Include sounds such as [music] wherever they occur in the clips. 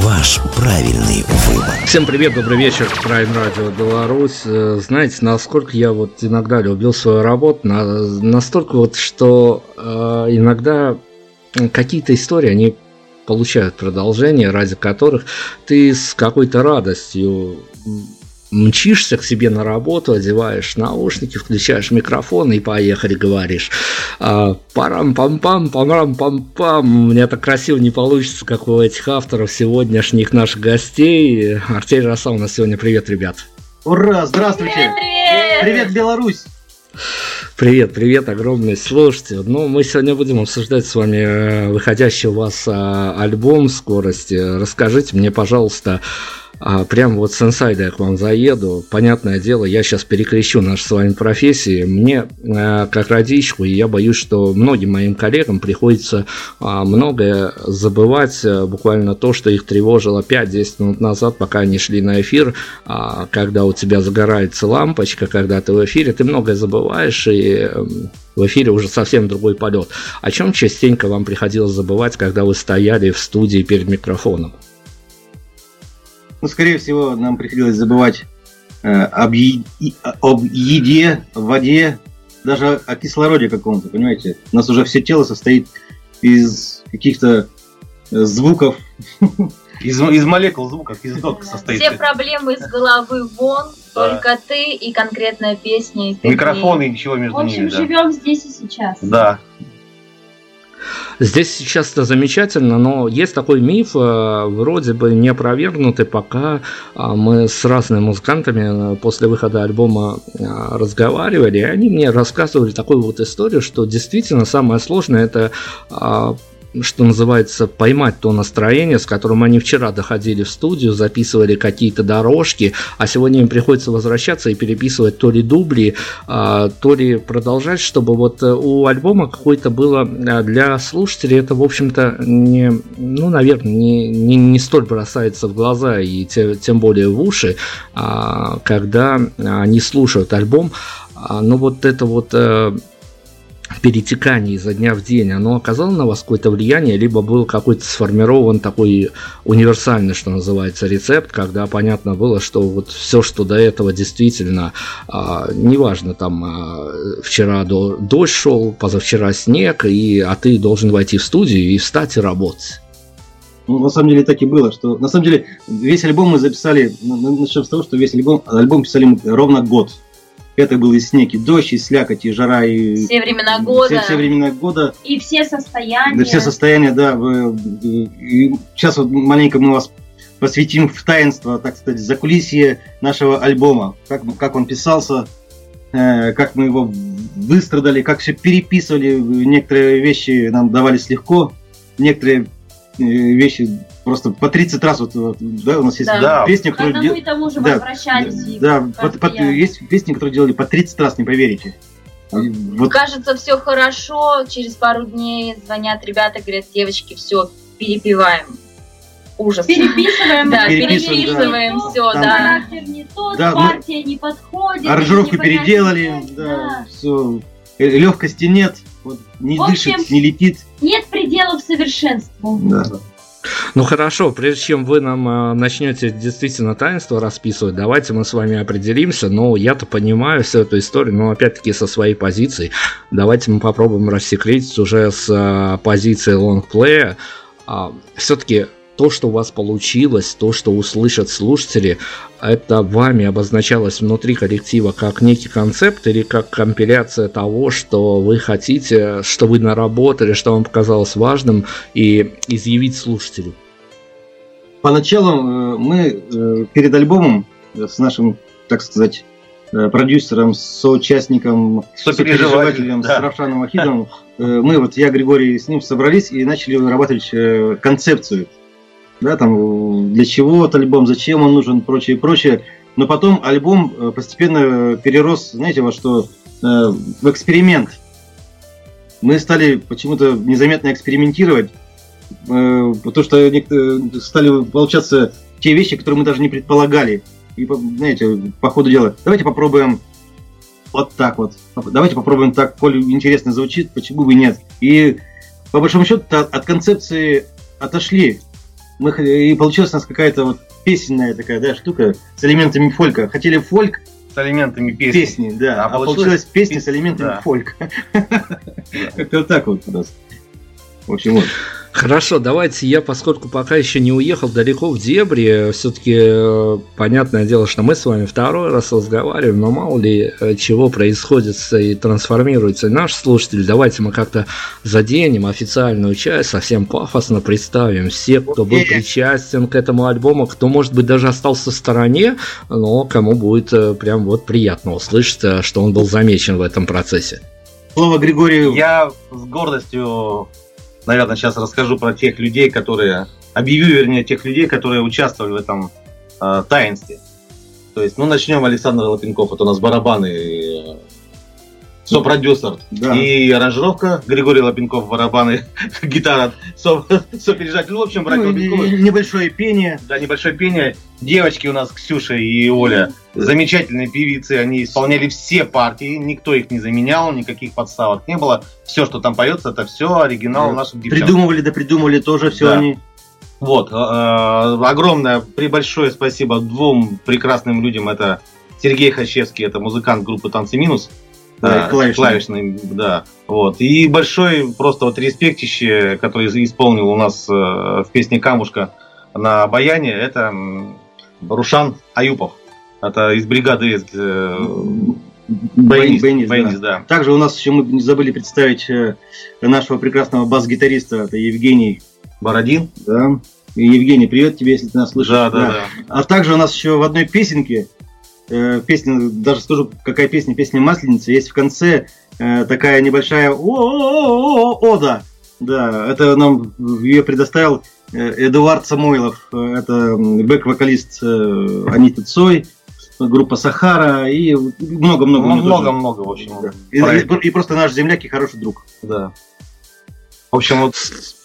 Ваш правильный выбор. Всем привет, добрый вечер, Prime Radio Беларусь. Э, знаете, насколько я вот иногда любил свою работу, настолько вот, что э, иногда какие-то истории, они получают продолжение, ради которых ты с какой-то радостью мчишься к себе на работу, одеваешь наушники, включаешь микрофон и поехали, говоришь. А, парам-пам-пам, парам-пам-пам. У меня так красиво не получится, как у этих авторов сегодняшних наших гостей. Артель Роса у нас сегодня. Привет, ребят. Ура, здравствуйте. Привет, привет Беларусь. Привет, привет, огромный. Слушайте, ну, мы сегодня будем обсуждать с вами э, выходящий у вас а, альбом «Скорости». Расскажите мне, пожалуйста, а, прям вот с инсайда я к вам заеду. Понятное дело, я сейчас перекрещу наши с вами профессии. Мне, э, как радищику, и я боюсь, что многим моим коллегам приходится а, многое забывать, э, буквально то, что их тревожило 5-10 минут назад, пока они шли на эфир, а, когда у тебя загорается лампочка, когда ты в эфире, ты многое забываешь, и эм, в эфире уже совсем другой полет. О чем частенько вам приходилось забывать, когда вы стояли в студии перед микрофоном? Ну, скорее всего, нам приходилось забывать э, об, е- об еде, воде, даже о кислороде каком-то, понимаете? У нас уже все тело состоит из каких-то э, звуков, [laughs] из, из молекул звуков, из нот состоит. Все проблемы из головы вон, да. только ты и конкретная песня. И Микрофон и ничего между ними. В общем, ними, да. живем здесь и сейчас. Да. Здесь сейчас это замечательно, но есть такой миф, э, вроде бы не опровергнутый, пока а, мы с разными музыкантами э, после выхода альбома э, разговаривали, и они мне рассказывали такую вот историю, что действительно самое сложное это а, что называется, поймать то настроение, с которым они вчера доходили в студию, записывали какие-то дорожки, а сегодня им приходится возвращаться и переписывать то ли дубли, а, то ли продолжать, чтобы вот э, у альбома какое-то было э, для слушателей это, в общем-то, не, ну, наверное, не, не, не столь бросается в глаза и те, тем более в уши, а, когда они слушают альбом. А, но вот это вот э, перетекание изо дня в день, оно оказало на вас какое-то влияние, либо был какой-то сформирован такой универсальный, что называется, рецепт, когда понятно было, что вот все, что до этого действительно, а, неважно, там а, вчера до, дождь шел, позавчера снег, и, а ты должен войти в студию и встать и работать. Ну, на самом деле так и было, что на самом деле весь альбом мы записали, начнем с того, что весь альбом, альбом писали ровно год. Это был и снег, и дождь, и слякоть, и жара, и... Все времена года. Все, все времена года. И все состояния. Да, все состояния, да. И сейчас вот маленько мы вас посвятим в таинство, так сказать, за кулисье нашего альбома. Как, как он писался, э, как мы его выстрадали, как все переписывали. Некоторые вещи нам давались легко, некоторые э, вещи просто по 30 раз вот, вот да, у нас есть да. песни, которые делали. тому же да, возвращались. Да, по, по, есть песни, которые делали по 30 раз, не поверите. Вот. Кажется, все хорошо, через пару дней звонят ребята, говорят, девочки, все, перепиваем. Ужас. Переписываем, да, переписываем, да. все, да. Характер не тот, да, партия не подходит. Аранжировку переделали, да, да. все. Э, Легкости нет, вот, не общем, дышит, не летит. Нет пределов совершенству. Да. Ну хорошо, прежде чем вы нам э, начнете действительно таинство расписывать, давайте мы с вами определимся. Но я-то понимаю всю эту историю, но опять-таки со своей позиции. Давайте мы попробуем рассекретить уже с э, позиции лонгплея. Э, все-таки то, что у вас получилось, то, что услышат слушатели, это вами обозначалось внутри коллектива как некий концепт или как компиляция того, что вы хотите, что вы наработали, что вам показалось важным, и изъявить слушателю? Поначалу э, мы э, перед альбомом с нашим, так сказать, э, продюсером, соучастником, сопереживателем, да. с Равшаном Ахидовым, мы, вот я, Григорий, с ним собрались и начали вырабатывать концепцию да, там, для чего этот альбом, зачем он нужен, прочее, прочее. но потом альбом э, постепенно перерос, знаете, во что? Э, в эксперимент. Мы стали почему-то незаметно экспериментировать, э, потому что стали получаться те вещи, которые мы даже не предполагали. И, знаете, по ходу дела, давайте попробуем вот так вот. Давайте попробуем так, коль интересно звучит, почему бы нет. И по большому счету от концепции отошли. Мы, и получилась у нас какая-то вот песенная такая да, штука с элементами фолька. Хотели фольк, с элементами песни. Песни, да. А, а получилась, получилась песня с элементами да. фолька. Как-то [laughs] вот так вот у нас. В общем, вот. Хорошо, давайте я, поскольку пока еще не уехал далеко в дебри, все-таки э, понятное дело, что мы с вами второй раз разговариваем, но мало ли э, чего происходит и трансформируется наш слушатель. Давайте мы как-то заденем официальную часть, совсем пафосно представим всех, кто был причастен к этому альбому, кто, может быть, даже остался в стороне, но кому будет э, прям вот приятно услышать, что он был замечен в этом процессе. Слово Григорию. Я с гордостью наверное, сейчас расскажу про тех людей, которые... Объявлю, вернее, тех людей, которые участвовали в этом э, таинстве. То есть, ну, начнем Александр Лапенков, это у нас барабаны, э, сопродюсер. Да. И аранжировка Григорий Лапенков, барабаны, [laughs] гитара, сопережатель. Ну, в общем, братья ну, Небольшое пение. Да, небольшое пение. Девочки у нас Ксюша и Оля, замечательные певицы, они исполняли все партии, никто их не заменял, никаких подставок не было. Все, что там поется, это все оригинал да. наших девчонок. Придумывали, да придумали тоже все да. они. Вот, э, огромное, прибольшое спасибо двум прекрасным людям. Это Сергей Хачевский, это музыкант группы «Танцы минус», да, клавишный. клавишный, да. Вот. И большой просто вот респектище, который исполнил у нас э, в песне «Камушка» на баяне, это Рушан Аюпов. Это из бригады э, Беннис, Беннис, Беннис да. да. Также у нас еще мы не забыли представить э, нашего прекрасного бас-гитариста, это Евгений Бородин. Да. Евгений, привет тебе, если ты нас слышишь. Да, да, да. А также у нас еще в одной песенке, э, песня, даже скажу, какая песня, песня Масленица, есть в конце э, такая небольшая ода. Да, это нам ее предоставил э, Эдуард Самойлов, это бэк-вокалист э, Аниты Цой, группа Сахара и много-много. Много-много, в общем. Да. И, и, и просто наш земляк и хороший друг. Да. В общем, вот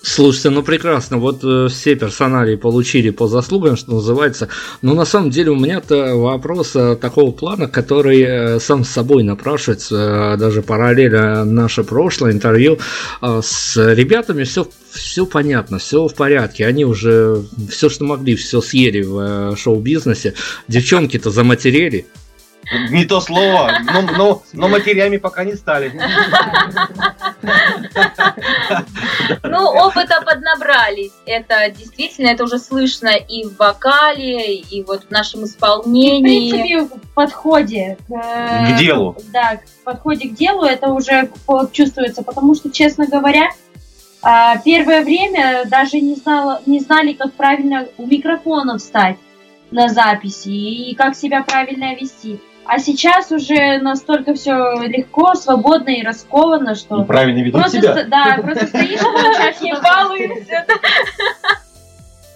Слушайте, ну прекрасно, вот э, все персоналии получили по заслугам, что называется. Но на самом деле у меня-то вопрос э, такого плана, который э, сам с собой напрашивается, даже параллельно наше прошлое интервью. С ребятами все, все понятно, все в порядке. Они уже все, что могли, все съели в шоу-бизнесе. Девчонки-то заматерели. Не то слово, но, но, но матерями пока не стали. Ну, опыта поднабрались. Это действительно, это уже слышно и в вокале, и вот в нашем исполнении. И, в принципе, в подходе. К, к делу. Да, в подходе к делу это уже чувствуется, потому что, честно говоря, а, первое время даже не, знала, не знали, как правильно у микрофона встать на записи и как себя правильно вести. А сейчас уже настолько все легко, свободно и раскованно, что... Ну, правильно ведут просто, себя. Да, просто стоишь, получаешь [laughs] не балуешься.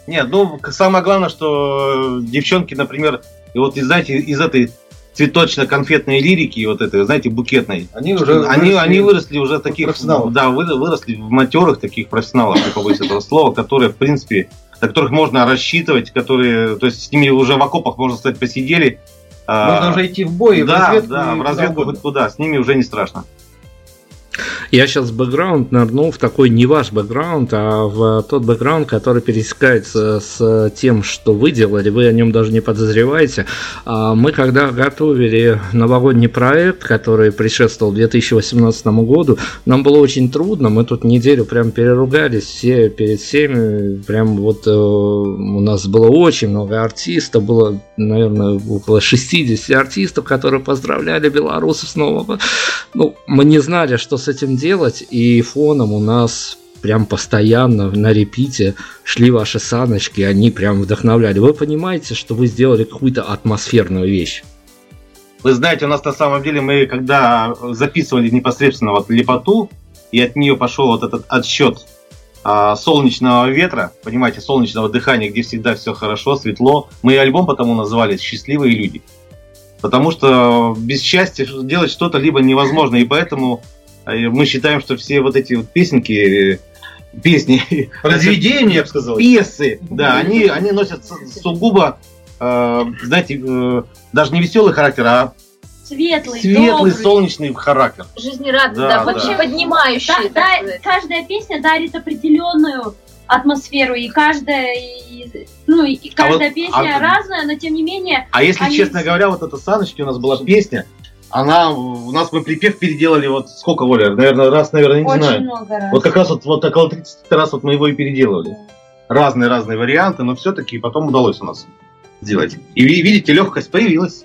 Нет, ну, самое главное, что девчонки, например, и вот, знаете, из этой цветочно-конфетной лирики, вот этой, знаете, букетной. Они уже они, выросли, они выросли уже таких, профессионалов. да, выросли в матерых таких профессионалов, не побоюсь этого слова, которые, в принципе, на которых можно рассчитывать, которые, то есть с ними уже в окопах, можно сказать, посидели, можно а, уже идти в бой, да, в разведку, да, в разведку хоть куда, с ними уже не страшно. Я сейчас бэкграунд нырнул в такой не ваш бэкграунд, а в тот бэкграунд, который пересекается с тем, что вы делали, вы о нем даже не подозреваете. А мы когда готовили новогодний проект, который предшествовал 2018 году, нам было очень трудно, мы тут неделю прям переругались все перед всеми, прям вот э, у нас было очень много артистов, было, наверное, около 60 артистов, которые поздравляли белорусов с Новым. Ну, мы не знали, что с этим делать, и фоном у нас прям постоянно на репите шли ваши саночки, они прям вдохновляли. Вы понимаете, что вы сделали какую-то атмосферную вещь? Вы знаете, у нас на самом деле мы когда записывали непосредственно вот лепоту, и от нее пошел вот этот отсчет а, солнечного ветра, понимаете, солнечного дыхания, где всегда все хорошо, светло. Мы альбом потому назвали «Счастливые люди». Потому что без счастья делать что-то либо невозможно, и поэтому мы считаем, что все вот эти вот песенки, песни, [laughs] произведения, я бы сказал, пьесы, да, они, они носят сугубо, э, знаете, э, даже не веселый характер, а Светлый, Светлый, добрый. солнечный характер. Жизнерадостный, да, да, вообще да. поднимающий. Да, да, каждая песня дарит определенную атмосферу, и каждая, и, ну, и каждая а вот, песня а, разная, но тем не менее... А если они... честно говоря, вот эта Саночки у нас была песня, она, у нас мы припев переделали вот сколько, Оля? Наверное, раз, наверное, не Очень знаю. много раз. Вот как раз вот, вот около 30 раз вот мы его и переделывали. Разные-разные варианты, но все-таки потом удалось у нас сделать. И видите, легкость появилась.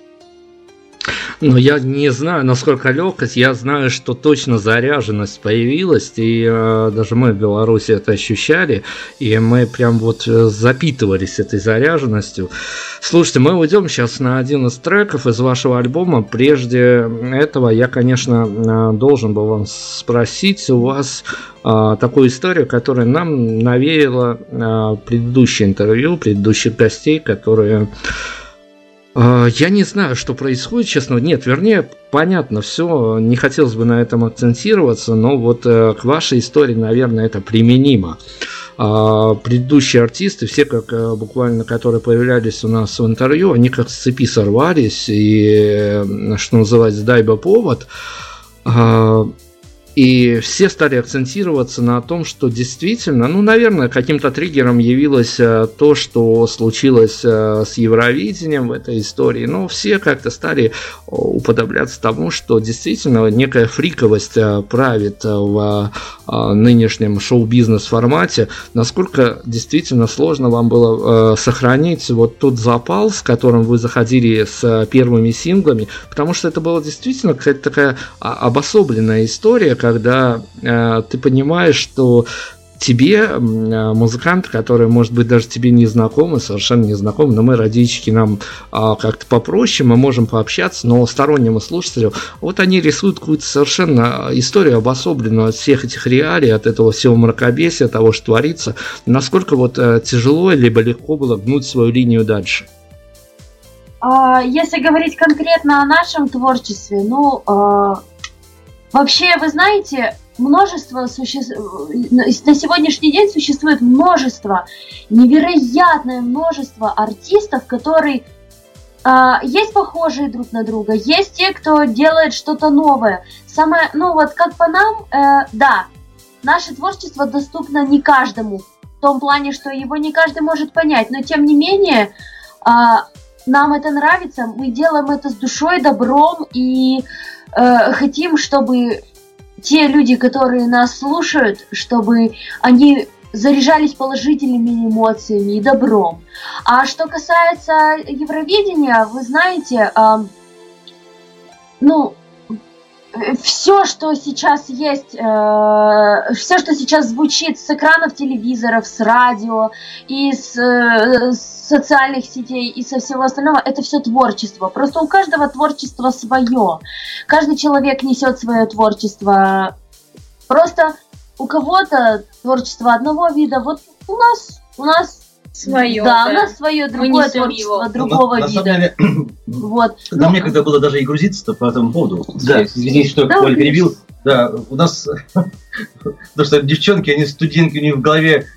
Но я не знаю, насколько легкость. Я знаю, что точно заряженность появилась, и э, даже мы в Беларуси это ощущали, и мы прям вот э, запитывались этой заряженностью. Слушайте, мы уйдем сейчас на один из треков из вашего альбома. Прежде этого я, конечно, э, должен был вам спросить у вас э, такую историю, которая нам навеяла э, предыдущее интервью, предыдущих гостей, которые я не знаю, что происходит, честно. Нет, вернее, понятно все. Не хотелось бы на этом акцентироваться, но вот э, к вашей истории, наверное, это применимо. А, предыдущие артисты, все как э, буквально, которые появлялись у нас в интервью, они как с цепи сорвались и, что называется, дай бы повод. А, и все стали акцентироваться на том, что действительно, ну, наверное, каким-то триггером явилось э, то, что случилось э, с Евровидением в этой истории. Но все как-то стали уподобляться тому, что действительно некая фриковость э, правит в нынешнем шоу-бизнес формате. Насколько действительно сложно вам было сохранить вот тот запал, с которым вы заходили с первыми синглами, потому что это была действительно какая-то такая обособленная история, когда э, ты понимаешь, что тебе э, музыкант, который, может быть, даже тебе не знакомы, совершенно не знакомы, но мы, родички, нам а, как-то попроще, мы можем пообщаться, но стороннему слушателю, вот они рисуют какую-то совершенно историю обособленную от всех этих реалий, от этого всего мракобесия, того, что творится. Насколько вот э, тяжело либо легко было гнуть свою линию дальше? А, если говорить конкретно о нашем творчестве, ну, а, Вообще, вы знаете, множество существ... на сегодняшний день существует множество, невероятное множество артистов, которые а, есть похожие друг на друга, есть те, кто делает что-то новое. Самое, ну вот как по нам, э, да, наше творчество доступно не каждому, в том плане, что его не каждый может понять, но тем не менее э, нам это нравится, мы делаем это с душой, добром и хотим, чтобы те люди, которые нас слушают, чтобы они заряжались положительными эмоциями и добром. А что касается Евровидения, вы знаете, э, ну, все, что сейчас есть, э, все, что сейчас звучит с экранов телевизоров, с радио и с, э, социальных сетей и со всего остального, это все творчество. Просто у каждого творчество свое. Каждый человек несет свое творчество. Просто у кого-то творчество одного вида. Вот у нас, у нас свое. Да, да. у нас свое другое творчество его. другого на, вида. На деле, [clears throat] [clears throat] вот. Нам ну, некогда было даже и грузиться по этому поводу. Да. Извините, что да, Коль перебил. Да, у нас, [laughs] потому что девчонки, они студентки, у них в голове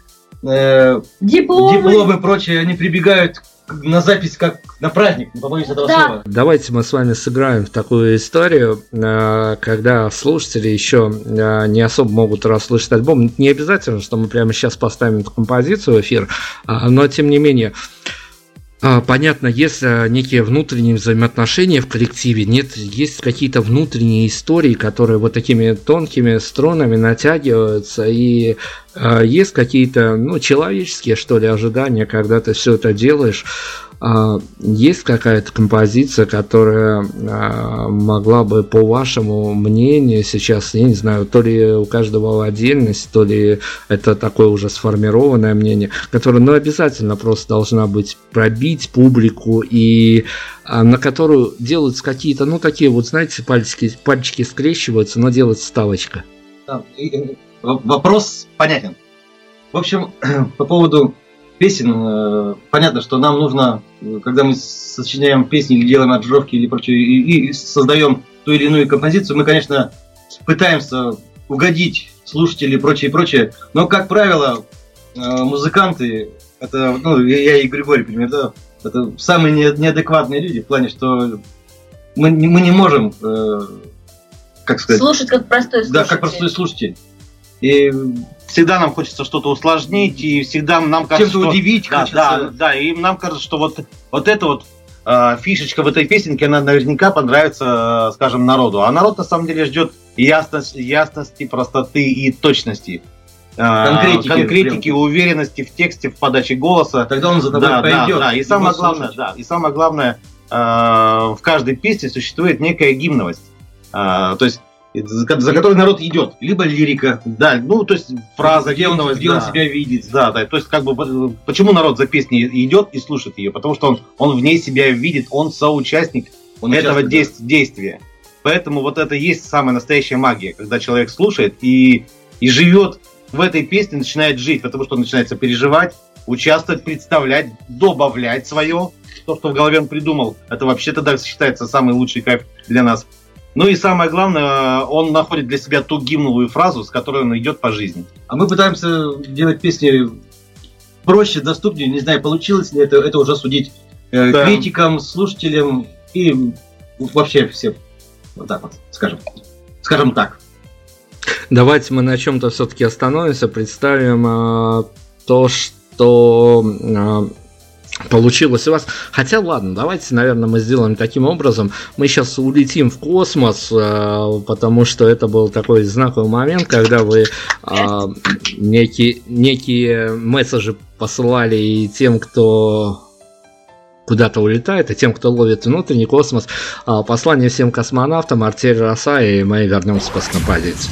э, дипломы. дипломы и прочее, они прибегают на запись как на праздник, не побоюсь этого да. слова. Давайте мы с вами сыграем в такую историю, э, когда слушатели еще э, не особо могут расслышать альбом. Не обязательно, что мы прямо сейчас поставим эту композицию в эфир, а, но тем не менее. А, понятно, есть э, некие внутренние взаимоотношения в коллективе, нет, есть какие-то внутренние истории, которые вот такими тонкими струнами натягиваются, и э, есть какие-то, ну, человеческие, что ли, ожидания, когда ты все это делаешь. А, есть какая-то композиция, которая а, могла бы, по вашему мнению, сейчас, я не знаю, то ли у каждого отдельность, то ли это такое уже сформированное мнение, которое, ну, обязательно просто должна быть пробить публику и а, на которую делаются какие-то, ну, такие вот, знаете, пальчики, пальчики скрещиваются, но делается ставочка. Вопрос понятен. В общем, [clears throat] по поводу песен, э, понятно, что нам нужно, когда мы сочиняем песни или делаем аранжировки или прочее, и, и создаем ту или иную композицию, мы, конечно, пытаемся угодить слушателей и прочее, прочее. Но, как правило, э, музыканты, это, ну, я и Григорий, например, да, это самые неадекватные люди в плане, что мы, мы не можем, э, как сказать... Слушать как простой слушатель. Да, как простой слушатель. И всегда нам хочется что-то усложнить, и всегда нам кажется, Чем-то что... удивить да, хочется. Да, да, и нам кажется, что вот, вот это вот э, фишечка в этой песенке, она наверняка понравится, э, скажем, народу. А народ на самом деле ждет ясность, ясности, простоты и точности. Э, конкретики, конкретики уверенности в тексте, в подаче голоса. Тогда он за тобой да, пойдет. Да, да. И самое главное, да, и самое главное, э, в каждой песне существует некая гимновость. Э, то есть за, которой народ идет. Либо лирика. Да, ну, то есть фраза, он, где да. себя видит. Да, да, то есть как бы почему народ за песней идет и слушает ее? Потому что он, он в ней себя видит, он соучастник он этого действ, да. действия. Поэтому вот это и есть самая настоящая магия, когда человек слушает и, и живет в этой песне, начинает жить, потому что он начинает переживать, участвовать, представлять, добавлять свое, то, что в голове он придумал. Это вообще тогда считается самый лучший кайф для нас. Ну и самое главное, он находит для себя ту гимновую фразу, с которой он идет по жизни. А мы пытаемся делать песни проще, доступнее. Не знаю, получилось ли это, это уже судить э, да. критикам, слушателям и вообще всем. Вот так вот, скажем. Скажем так. Давайте мы на чем-то все-таки остановимся, представим э, то, что э, получилось у вас. Хотя, ладно, давайте, наверное, мы сделаем таким образом. Мы сейчас улетим в космос, э, потому что это был такой знаковый момент, когда вы э, некие, некие месседжи посылали и тем, кто куда-то улетает, и тем, кто ловит внутренний космос. Э, послание всем космонавтам, артель Роса, и мы вернемся после позиции.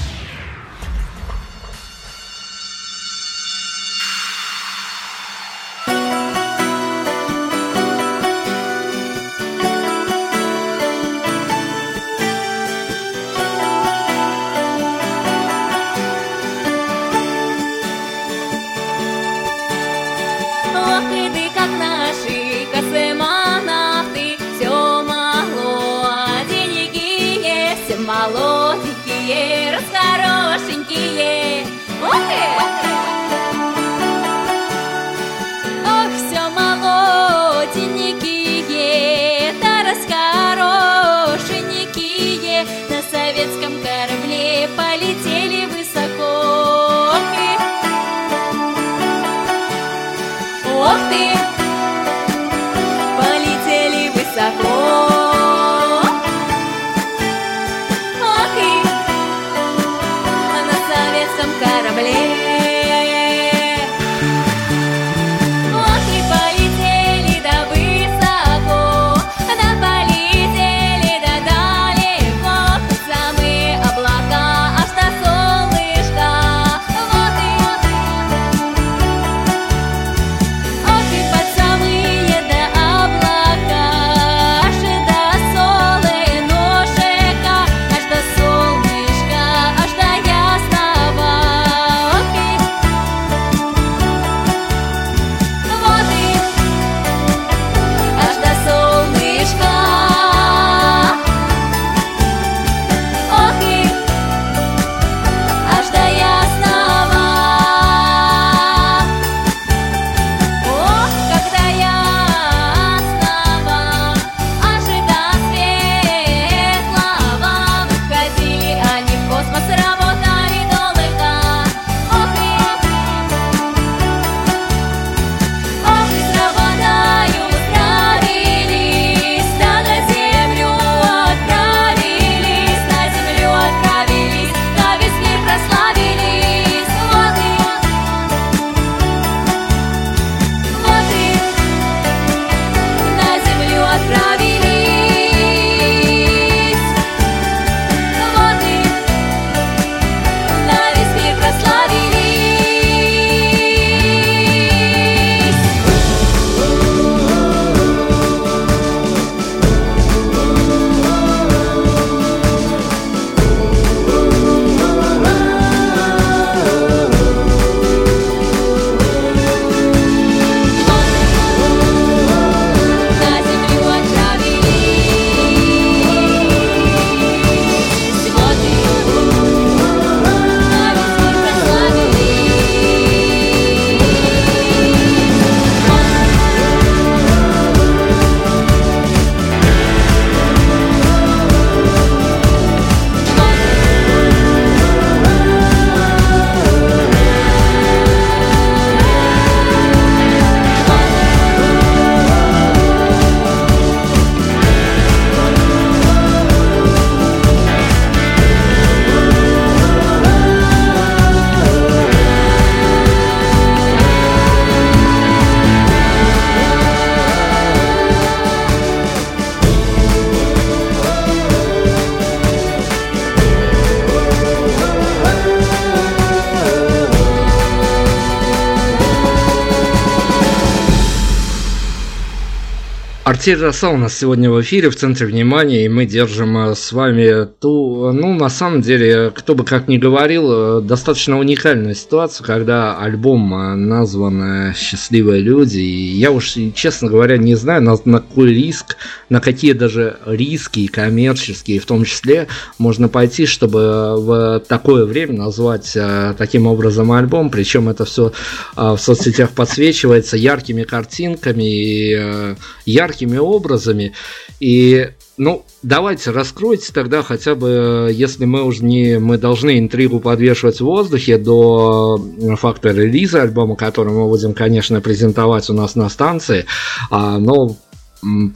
Артель Роса у нас сегодня в эфире, в центре внимания, и мы держим э, с вами ту, ну, на самом деле, кто бы как ни говорил, э, достаточно уникальная ситуация, когда альбом э, назван «Счастливые люди», и я уж, честно говоря, не знаю, на, на какой риск, на какие даже риски коммерческие, в том числе, можно пойти, чтобы в такое время назвать таким образом альбом, причем это все в соцсетях подсвечивается яркими картинками и яркими яркими образами. И, ну, давайте раскройте тогда хотя бы, если мы уже не, мы должны интригу подвешивать в воздухе до факта релиза альбома, который мы будем, конечно, презентовать у нас на станции, а, но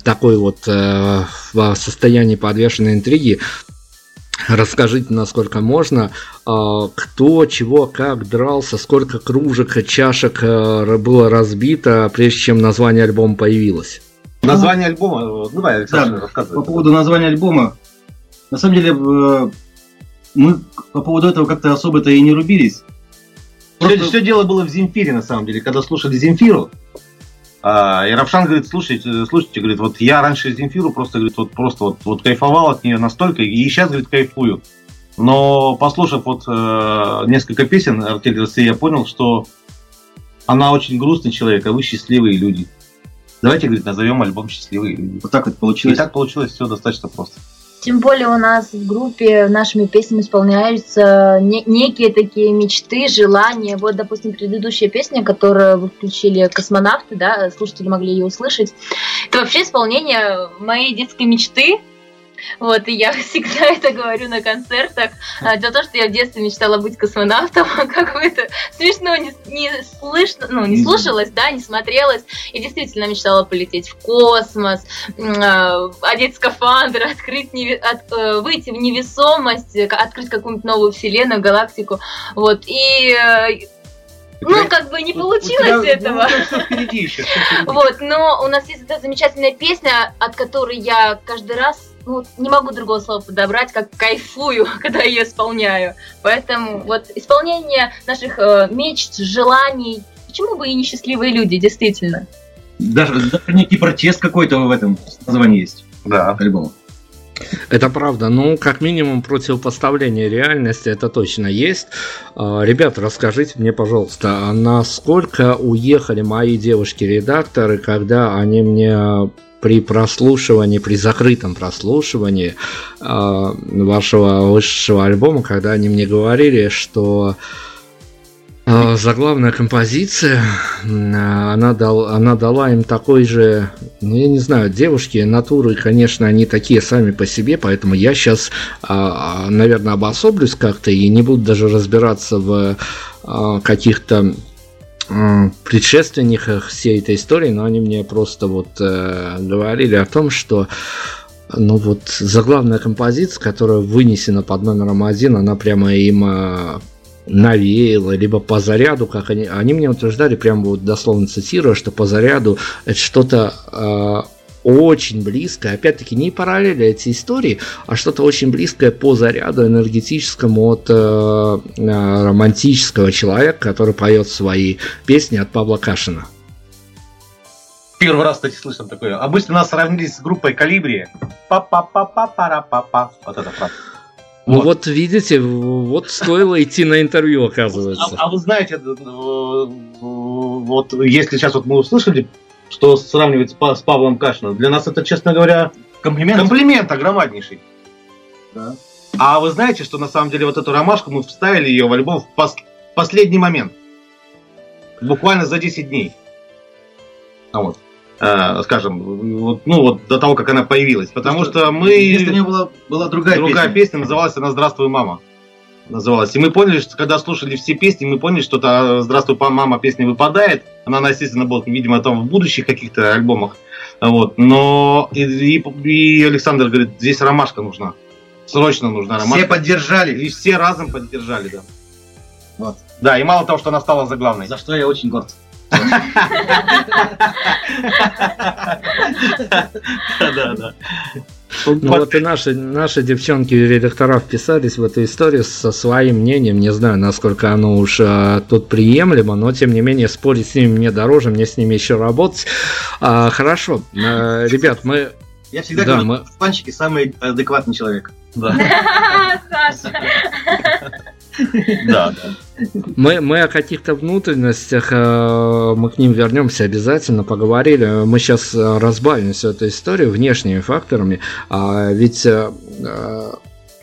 такой вот э, в состоянии подвешенной интриги Расскажите, насколько можно, а, кто, чего, как дрался, сколько кружек, чашек э, было разбито, прежде чем название альбома появилось. Название альбома, ну давай, Александр, да, рассказывай. По поводу названия альбома, на самом деле, э, мы по поводу этого как-то особо-то и не рубились. Просто... Все, все дело было в Земфире, на самом деле. Когда слушали Земфиру, а, и Равшан говорит, слушайте, слушайте, говорит, вот я раньше Земфиру просто, говорит, вот просто вот, вот кайфовал от нее настолько, и сейчас, говорит, кайфую. Но послушав вот э, несколько песен Артель России, я понял, что она очень грустный человек, а вы счастливые люди. Давайте, говорит, назовем альбом «Счастливый». Вот так вот получилось. И так получилось все достаточно просто. Тем более у нас в группе нашими песнями исполняются не, некие такие мечты, желания. Вот, допустим, предыдущая песня, которую вы включили «Космонавты», да, слушатели могли ее услышать. Это вообще исполнение моей детской мечты, вот, и я [laughs] всегда это говорю на концертах. А, дело в том, что я в детстве мечтала быть космонавтом, [laughs] а как бы это смешно не, не слышно, ну, не слушалось, да, не смотрелось. И действительно мечтала полететь в космос, а, одеть скафандр, открыть неви... от... Э, выйти в невесомость, открыть какую-нибудь новую вселенную, галактику. Вот, и э, ну, как бы не получилось тебя, этого. Ну, впереди еще, впереди. [laughs] Вот, но у нас есть эта замечательная песня, от которой я каждый раз ну, не могу другого слова подобрать, как кайфую, [laughs] когда ее исполняю. Поэтому вот исполнение наших э, мечт, желаний, почему бы и несчастливые люди, действительно. Даже, даже некий протест какой-то в этом названии есть. Да. Альбома. Это правда. Ну, как минимум, противопоставление реальности это точно есть. А, ребята, расскажите мне, пожалуйста, насколько уехали мои девушки-редакторы, когда они мне при прослушивании, при закрытом прослушивании э, вашего высшего альбома, когда они мне говорили, что э, заглавная композиция, э, она, дал, она дала им такой же, ну я не знаю, девушки, натуры, конечно, они такие сами по себе, поэтому я сейчас, э, наверное, обособлюсь как-то и не буду даже разбираться в э, каких-то предшественниках всей этой истории, но они мне просто вот э, говорили о том, что ну вот заглавная композиция, которая вынесена под номером один, она прямо им э, навеяла, либо по заряду, как они, они мне утверждали, прямо вот дословно цитирую, что по заряду это что-то э, очень близкое, опять-таки не параллели эти истории, а что-то очень близкое по заряду энергетическому от э, э, романтического человека, который поет свои песни от Павла Кашина. Первый раз, кстати, слышим такое. Обычно нас сравнили с группой Калибри. Па-па-па-па-пара-па-па. Вот это правда. Ну вот. вот видите, вот стоило идти на интервью, оказывается. А, а вы знаете, э, вот если сейчас вот мы услышали что сравнивать с, Павлом Кашиным. Для нас это, честно говоря, комплимент. Комплимент огромнейший. Да. А вы знаете, что на самом деле вот эту ромашку мы вставили ее в альбом в пос последний момент. Буквально за 10 дней. А вот. Э, скажем, вот, ну вот до того, как она появилась. Потому что, что мы... Если не была, была другая, другая песня. песня, называлась она «Здравствуй, мама» называлась. И мы поняли, что когда слушали все песни, мы поняли, что та «Здравствуй, мама» песня выпадает. Она, естественно, была, видимо, там в будущих каких-то альбомах. Вот. Но и, и, и Александр говорит, здесь ромашка нужна. Срочно нужна ромашка. Все поддержали. И все разом поддержали, да. Вот. Да, и мало того, что она стала заглавной. За что я очень горд. [laughs] Да, да. Ну вот и наши, наши девчонки редактора вписались в эту историю со своим мнением. Не знаю, насколько оно уж а, тут приемлемо, но тем не менее спорить с ними мне дороже, мне с ними еще работать. А, хорошо, а, ребят, мы... Я всегда да, говорю, мы... панчики самый адекватный человек. Да. [laughs] Саша. [laughs] Да. Мы, мы о каких-то внутренностях, э, мы к ним вернемся обязательно, поговорили. Мы сейчас разбавим всю эту историю внешними факторами. А ведь э,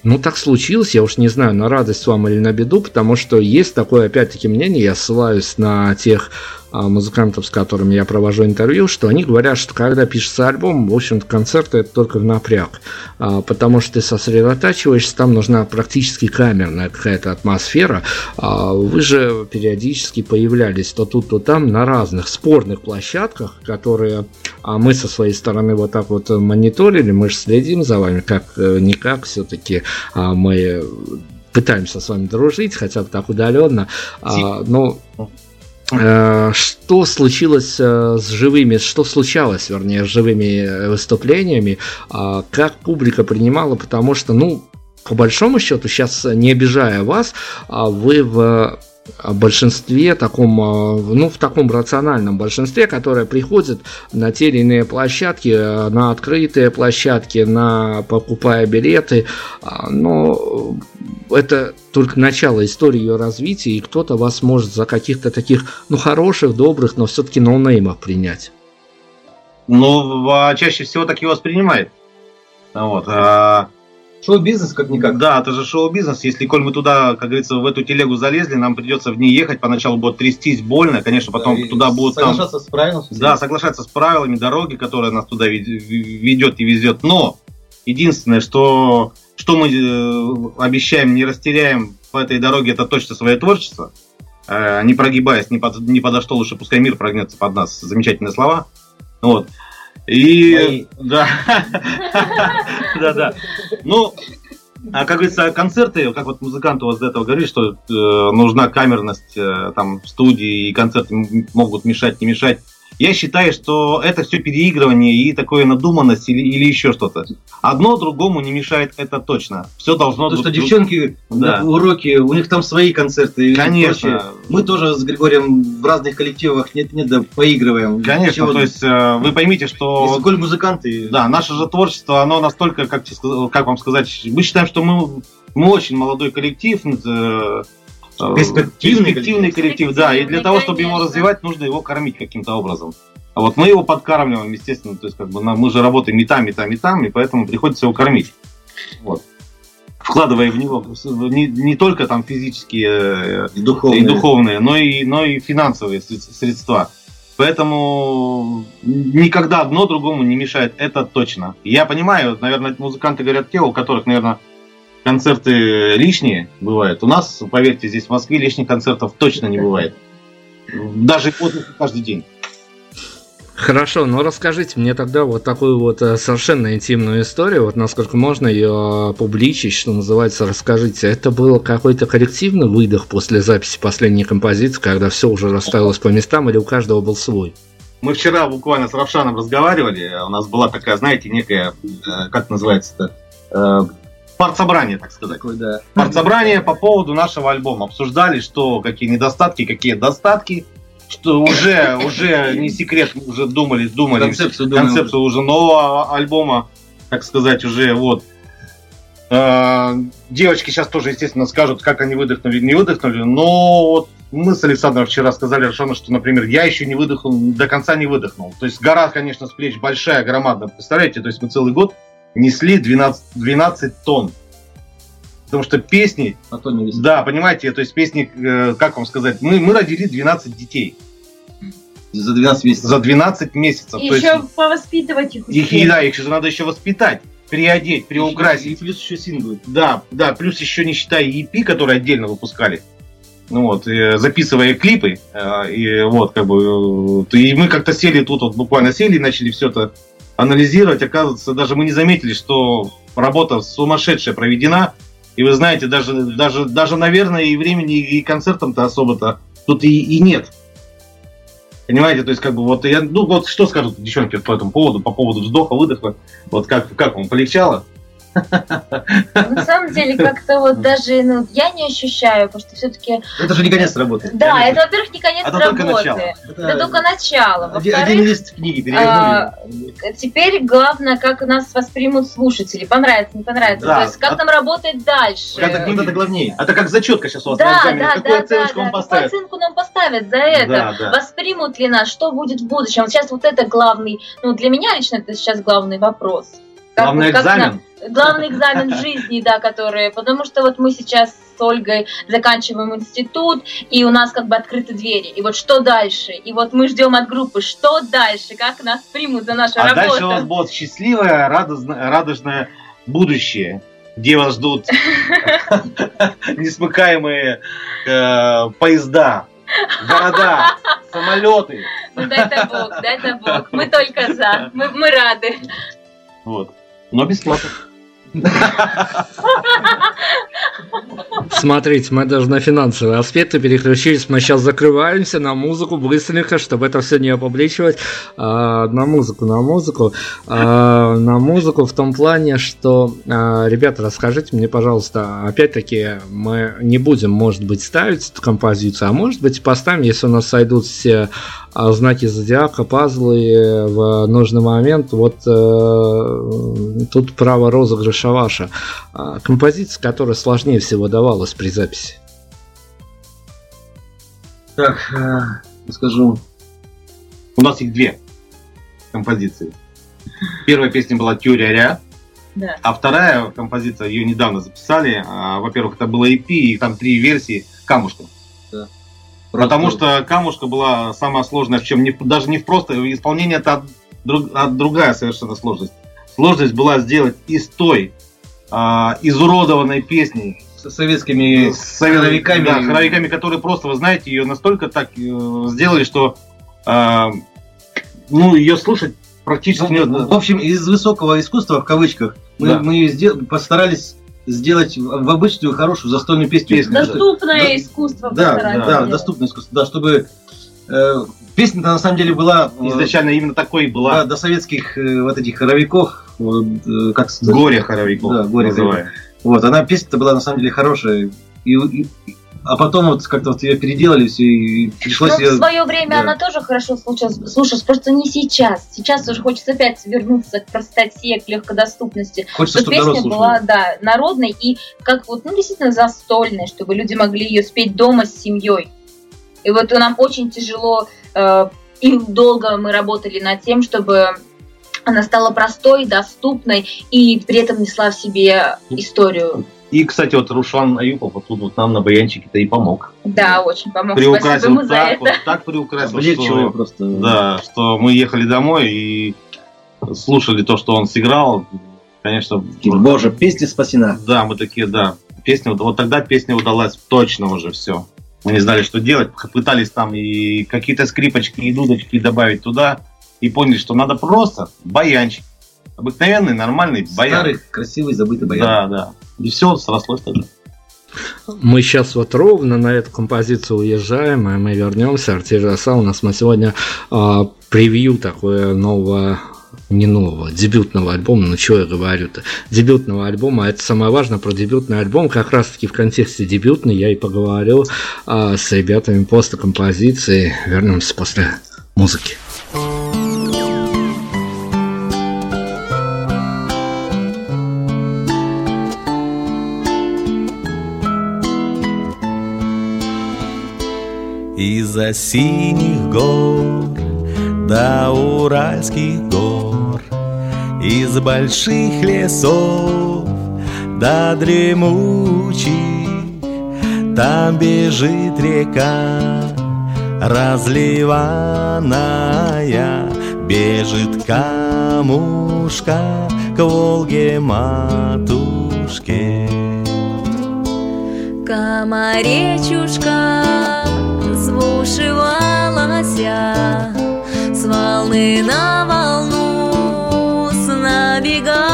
ну, так случилось, я уж не знаю, на радость вам или на беду, потому что есть такое, опять-таки, мнение, я ссылаюсь на тех музыкантов, с которыми я провожу интервью, что они говорят, что когда пишется альбом, в общем-то, концерты это только в напряг, а, потому что ты сосредотачиваешься, там нужна практически камерная какая-то атмосфера. А, вы же периодически появлялись то тут, то там на разных спорных площадках, которые мы со своей стороны вот так вот мониторили, мы же следим за вами, как э, никак все-таки мы пытаемся с вами дружить, хотя бы так удаленно. Но что случилось э, с живыми, что случалось, вернее, с живыми выступлениями, а как публика принимала, потому что, ну, по большому счету, сейчас не обижая вас, а вы в большинстве таком, а, ну, в таком рациональном большинстве, которое приходит на те или иные площадки, э, на открытые площадки, на покупая билеты, а, но это только начало истории ее развития, и кто-то вас может за каких-то таких, ну, хороших, добрых, но все-таки ноунеймов принять. Ну, а чаще всего так и воспринимает. Вот. Шоу-бизнес как-никак. Да, это же шоу-бизнес. Если, коль мы туда, как говорится, в эту телегу залезли, нам придется в ней ехать. Поначалу будет трястись больно, конечно, потом да, туда будут... Соглашаться там, с правилами. Да, соглашаться с правилами дороги, которая нас туда ведет и везет. Но единственное, что, что мы э, обещаем, не растеряем по этой дороге, это точно свое творчество. Э, не прогибаясь ни, под, ни подо что, лучше пускай мир прогнется под нас. Замечательные слова. Вот. И Мои. да, [laughs] да, да. Ну, а как говорится, концерты, как вот музыканты у вас до этого говорили, что э, нужна камерность э, там в студии, и концерты могут мешать, не мешать. Я считаю, что это все переигрывание и такое надуманность или, или еще что-то. Одно другому не мешает, это точно. Все должно быть. Потому что девчонки да. на уроки, у них там свои концерты. Конечно. Мы тоже с Григорием в разных коллективах нет-нет, да поигрываем. Конечно, Чего... то есть э, вы поймите, что... Сколь музыканты... Да, наше же творчество, оно настолько, как, как вам сказать, мы считаем, что мы, мы очень молодой коллектив, э, Э, перспективный, перспективный коллектив, да, и для того, чтобы его развивать, нужно его кормить каким-то образом. А вот мы его подкармливаем, естественно, то есть как бы мы же работаем и там, и там, и там, и поэтому приходится его кормить. Вот. Вкладывая в него не, не только там физические и духовные. и духовные, но и, но и финансовые средства. Поэтому никогда одно другому не мешает, это точно. Я понимаю, наверное, музыканты говорят те, у которых, наверное, концерты лишние бывают. У нас, поверьте, здесь в Москве лишних концертов точно не бывает. Даже каждый день. Хорошо, но расскажите мне тогда вот такую вот э, совершенно интимную историю, вот насколько можно ее публичить, что называется, расскажите. Это был какой-то коллективный выдох после записи последней композиции, когда все уже расставилось по местам, или у каждого был свой? Мы вчера буквально с Равшаном разговаривали, у нас была такая, знаете, некая, э, как называется это, э, партсобрание, так сказать. Такой, да. Партсобрание по поводу нашего альбома. Обсуждали, что какие недостатки, какие достатки. Что уже, уже не секрет, уже думали, думали концепцию, концепцию уже нового альбома, так сказать, уже вот. Э, девочки сейчас тоже, естественно, скажут, как они выдохнули, не выдохнули, но вот мы с Александром вчера сказали Рошану, что, например, я еще не выдохнул, до конца не выдохнул. То есть гора, конечно, с плеч большая, громадная. Представляете, то есть мы целый год несли 12, 12 тонн. Потому что песни... А то не Да, понимаете, то есть песни, э, как вам сказать, мы, мы родили 12 детей. За 12 месяцев. За 12 месяцев. И еще есть, повоспитывать их. Их, да, их же надо еще воспитать, приодеть, приукрасить. И плюс еще синглы. Да, да, плюс еще не считая EP, которые отдельно выпускали. Ну вот, и, записывая клипы, э, и вот, как бы, и мы как-то сели тут, вот буквально сели и начали все это анализировать, оказывается, даже мы не заметили, что работа сумасшедшая проведена. И вы знаете, даже, даже, даже наверное, и времени, и концертом-то особо-то тут и, и нет. Понимаете, то есть как бы вот я, ну вот что скажут девчонки по этому поводу, по поводу вздоха, выдоха, вот как, как вам, полегчало? На самом деле, как-то вот даже ну, я не ощущаю, потому что все-таки... Это же не конец работы. Да, это, во-первых, не конец это работы. Только начало. Это, это только начало. Один лист книги а, Теперь главное, как нас воспримут слушатели. Понравится, не понравится. Да. То есть, как а... нам работать дальше. Это, это главнее. Это как зачетка сейчас у вас да, на Да, Какую да, оценочку да, вам поставят? Какую оценку нам поставят за это? Да, да. Воспримут ли нас? Что будет в будущем? Вот сейчас вот это главный, ну, для меня лично это сейчас главный вопрос. Как, Главный как экзамен? На, главный экзамен жизни, да, который, потому что вот мы сейчас с Ольгой заканчиваем институт, и у нас как бы открыты двери. И вот что дальше? И вот мы ждем от группы, что дальше, как нас примут за нашу а работу. А дальше у нас будет счастливое, радостное, радостное будущее, где вас ждут [laughs] несмыкаемые э, поезда, города, самолеты. Ну дай-то Бог, дай-то Бог. Мы только за. Мы, мы рады. Вот. Но бесплатно. Смотрите, мы даже на финансовые аспекты переключились. Мы сейчас закрываемся на музыку быстренько, чтобы это все не опубличивать. А, на музыку, на музыку. А, на музыку в том плане, что, а, ребята, расскажите мне, пожалуйста, опять-таки, мы не будем, может быть, ставить эту композицию, а может быть, поставим, если у нас сойдут все знаки зодиака, пазлы в нужный момент. Вот э, тут право розыгрыша ваше. А, композиция, которая сложнее всего давалась при записи. Так, э, скажу. У нас их две композиции. Первая песня была Теория Ря. Да. А вторая композиция, ее недавно записали. А, во-первых, это было EP, и там три версии камушка. Потому что камушка была самая сложная, в чем не, даже не в просто исполнение, это друг, другая совершенно сложность. Сложность была сделать из той а, изуродованной песни с советскими хоровиками, да, хоровиками, которые просто, вы знаете, ее настолько так э, сделали, что э, ну ее слушать практически ну, не... В общем, из высокого искусства в кавычках мы, да. мы сдел... постарались сделать в обычную хорошую застольную песню. Доступное да, искусство. Да, да, да, доступное искусство, да, чтобы э, песня на самом деле была э, изначально именно такой была. Да, до советских э, вот этих хоровиков, вот, э, как горе хоровиков. Да, горе называем. Вот, она песня-то была на самом деле хорошая. И, и, а потом вот как-то вот ее переделали все и пришлось Но ее... в свое время да. она тоже хорошо слушалась, слушалась, просто не сейчас. Сейчас уже хочется опять вернуться к простоте, к легкодоступности. Хочется, чтобы песня была, да, народной и как вот, ну, действительно застольной, чтобы люди могли ее спеть дома с семьей. И вот нам очень тяжело э, и долго мы работали над тем, чтобы она стала простой, доступной и при этом несла в себе историю. И, кстати, вот Рушлан Аюпов вот тут вот нам на баянчике-то и помог. Да, очень помог. Приукрасил ему так, вот, так приукрасил, что, просто. Да, что мы ехали домой и слушали то, что он сыграл. Конечно. Боже, песня спасена. Да, мы такие, да. Песня, вот тогда песня удалась точно уже все. Мы не знали, что делать. Пытались там и какие-то скрипочки и дудочки добавить туда. И поняли, что надо просто баянчик. Обыкновенный, нормальный баян. Старый, красивый, забытый баян. Да, да. И все срослось тогда. Мы сейчас вот ровно на эту композицию уезжаем, и мы вернемся. Артезия у нас мы сегодня э, превью такое нового не нового, дебютного альбома, ну что я говорю-то, дебютного альбома, это самое важное про дебютный альбом, как раз таки в контексте дебютный я и поговорил а, с ребятами после композиции, вернемся после музыки. Из-за синих гор до Уральских гор Из больших лесов до дремучих Там бежит река разливанная Бежит камушка к Волге матушке. Комаречушка звушивалася, с волны на волну снабегалася,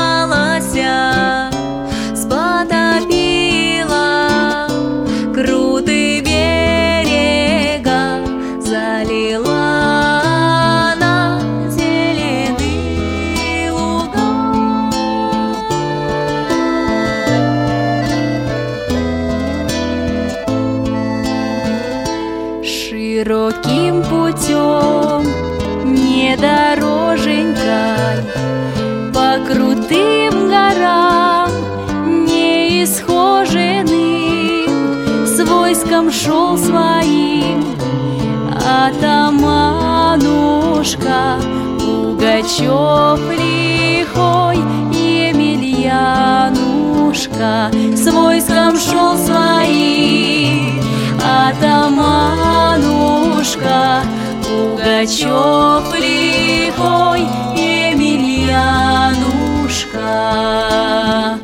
Пугачев лихой, Емельянушка, с войском шел своим, атаманушка, Пугачев лихой, Емельянушка.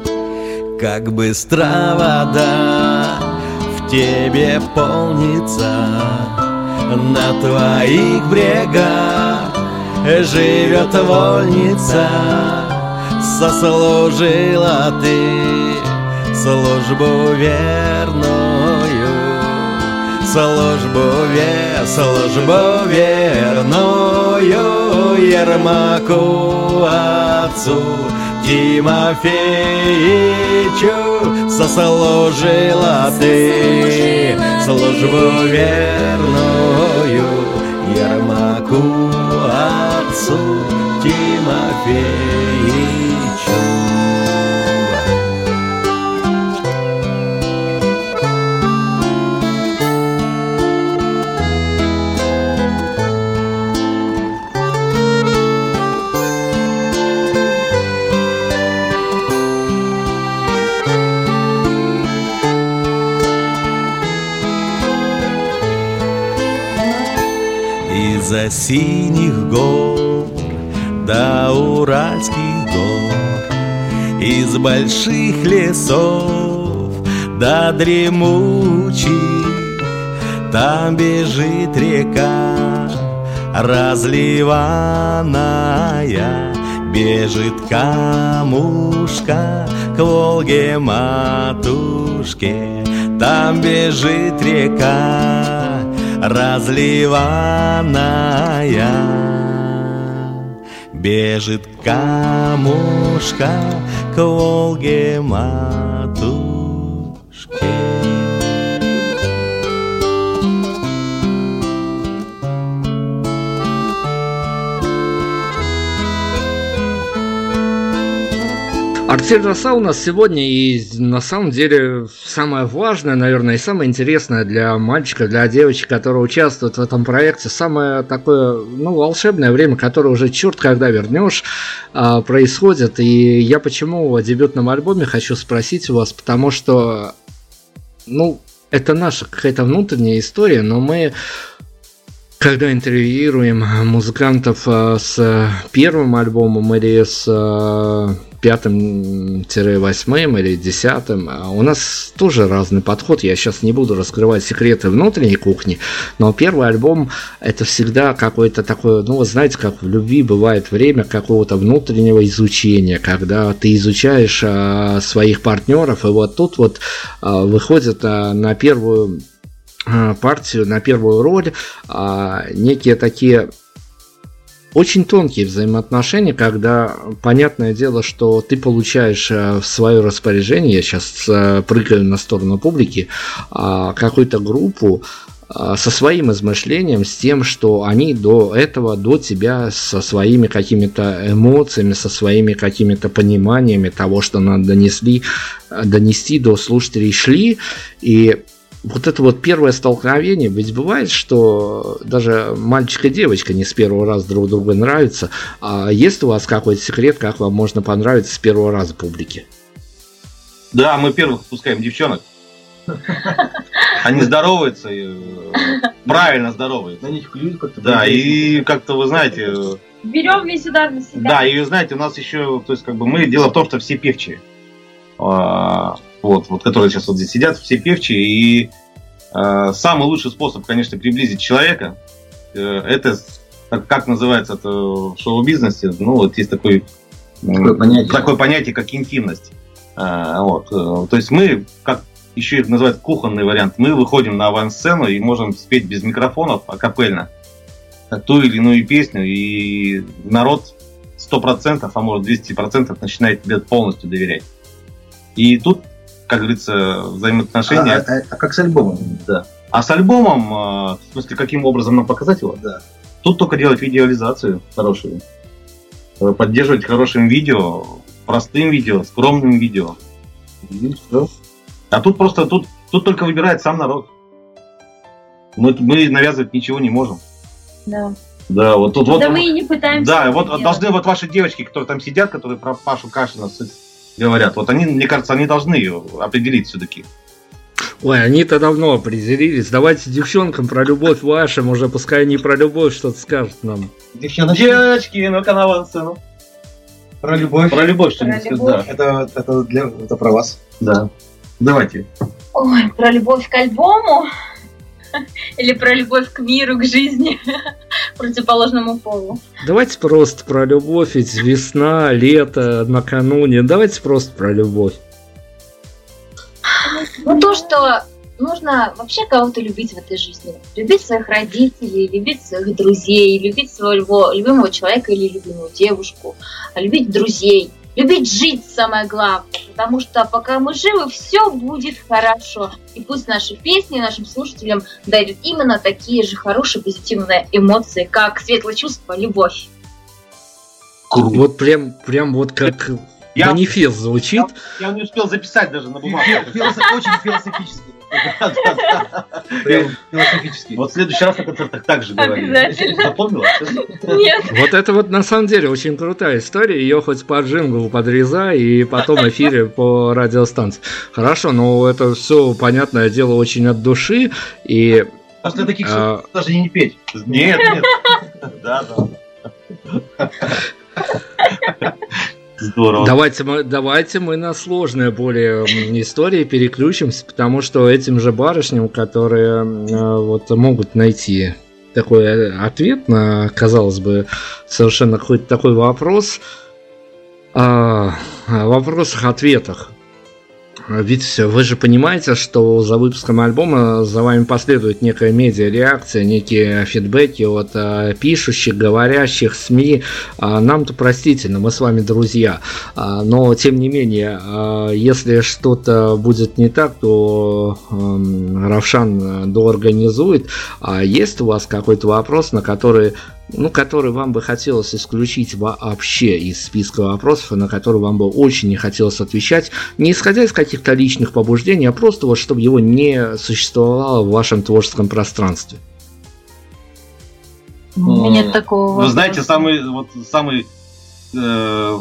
Как быстро вода в тебе полнится На твоих брегах живет вольница Сослужила ты службу верную Службу, ве, службу верную Ермаку отцу Тимофеичу Сослужила ты службу верную Ермаку отцу Тимофеичу Из-за синих гор до уральских гор Из больших лесов до дремучих. Там бежит река разливанная Бежит камушка к Волге матушке. Там бежит река разливанная Бежит камушка к Волге матушке Артель Роса у нас сегодня, и на самом деле самое важное, наверное, и самое интересное для мальчика, для девочек, которые участвуют в этом проекте, самое такое, ну, волшебное время, которое уже черт когда вернешь, а, происходит. И я почему о дебютном альбоме хочу спросить у вас, потому что, ну, это наша какая-то внутренняя история, но мы когда интервьюируем музыкантов а, с первым альбомом или с пятым-восьмым или десятым. У нас тоже разный подход. Я сейчас не буду раскрывать секреты внутренней кухни, но первый альбом это всегда какое-то такое, ну, знаете, как в любви бывает время какого-то внутреннего изучения, когда ты изучаешь своих партнеров, и вот тут вот выходит на первую партию, на первую роль а, некие такие очень тонкие взаимоотношения, когда понятное дело, что ты получаешь э, в свое распоряжение, я сейчас э, прыгаю на сторону публики, а, какую-то группу, со своим измышлением, с тем, что они до этого, до тебя со своими какими-то эмоциями, со своими какими-то пониманиями того, что надо донесли, э, донести до слушателей шли, и вот это вот первое столкновение, ведь бывает, что даже мальчик и девочка не с первого раза друг другу нравятся. А есть у вас какой-то секрет, как вам можно понравиться с первого раза публике? Да, мы первых пускаем девчонок. Они здороваются, э, правильно здороваются. На них клюют как-то. Да, и как-то вы знаете... Берем весь удар на себя. Да, и знаете, у нас еще, то есть как бы мы, дело в том, что все певчие. А, вот, вот которые сейчас вот здесь сидят, все певчие, и э, самый лучший способ, конечно, приблизить человека, э, это, как называется это в шоу-бизнесе, ну, вот есть такой, такое, понятие. такое понятие, как интимность. Э, вот, то есть мы, как еще их называют кухонный вариант, мы выходим на авансцену и можем спеть без микрофонов, а капельно, ту или иную песню, и народ 100%, а может 200% начинает тебе полностью доверять. И тут как говорится, взаимоотношения. А, а, а как с альбомом? Да. А с альбомом, э, в смысле, каким образом нам показать его? Да. Тут только делать видеоализацию хорошую. Э, поддерживать хорошим видео, простым видео, скромным видео. И всё. А тут просто, тут, тут только выбирает сам народ. Мы, мы навязывать ничего не можем. Да. Да, вот тут вот. Да мы и не пытаемся. Да, вот делать. должны вот ваши девочки, которые там сидят, которые про Пашу Кашина с- говорят, вот они, мне кажется, они должны ее определить все-таки. Ой, они-то давно определились. Давайте девчонкам про любовь вашим, уже пускай они про любовь что-то скажут нам. Девчоночки, Девочки, ну-ка на вон сцену. про любовь. Про любовь что-нибудь Про сказать, любовь. да. Это, это, для, это про вас. Да. Давайте. Ой, про любовь к альбому? [laughs] Или про любовь к миру, к жизни, [laughs] противоположному полу? Давайте просто про любовь, ведь весна, лето, накануне. Давайте просто про любовь. Ну, то, что нужно вообще кого-то любить в этой жизни. Любить своих родителей, любить своих друзей, любить своего любимого человека или любимую девушку, а любить друзей. Любить жить самое главное, потому что пока мы живы, все будет хорошо. И пусть наши песни нашим слушателям дарят именно такие же хорошие позитивные эмоции, как светлое чувство, любовь. Вот прям, прям вот как Я, манифест звучит. я не успел записать даже на бумаге. Очень философически. Философически. Вот в следующий раз на концертах так же говорили. Обязательно. Запомнила? Нет. Вот это вот на самом деле очень крутая история. Ее хоть по джинглу подрезай и потом в эфире по радиостанции. Хорошо, но это все, понятное дело, очень от души. И После таких А. даже не петь. Нет, нет. Да, да. [laughs] Здорово. давайте мы, давайте мы на сложные более истории переключимся, потому что этим же барышням, которые э, вот могут найти такой э, ответ на, казалось бы, совершенно какой-то такой вопрос, а, о вопросах-ответах. Ведь вы же понимаете, что за выпуском альбома за вами последует некая медиа-реакция, некие фидбэки от э, пишущих, говорящих, СМИ. А, Нам-то простительно, мы с вами друзья. А, Но, тем не менее, а, если что-то будет не так, то эм, Равшан э, доорганизует. А есть у вас какой-то вопрос, на который ну, который вам бы хотелось исключить вообще из списка вопросов, и на который вам бы очень не хотелось отвечать, не исходя из каких-то личных побуждений, а просто вот чтобы его не существовало в вашем творческом пространстве. У меня нет такого. Вы знаете, самый, вот, самый э,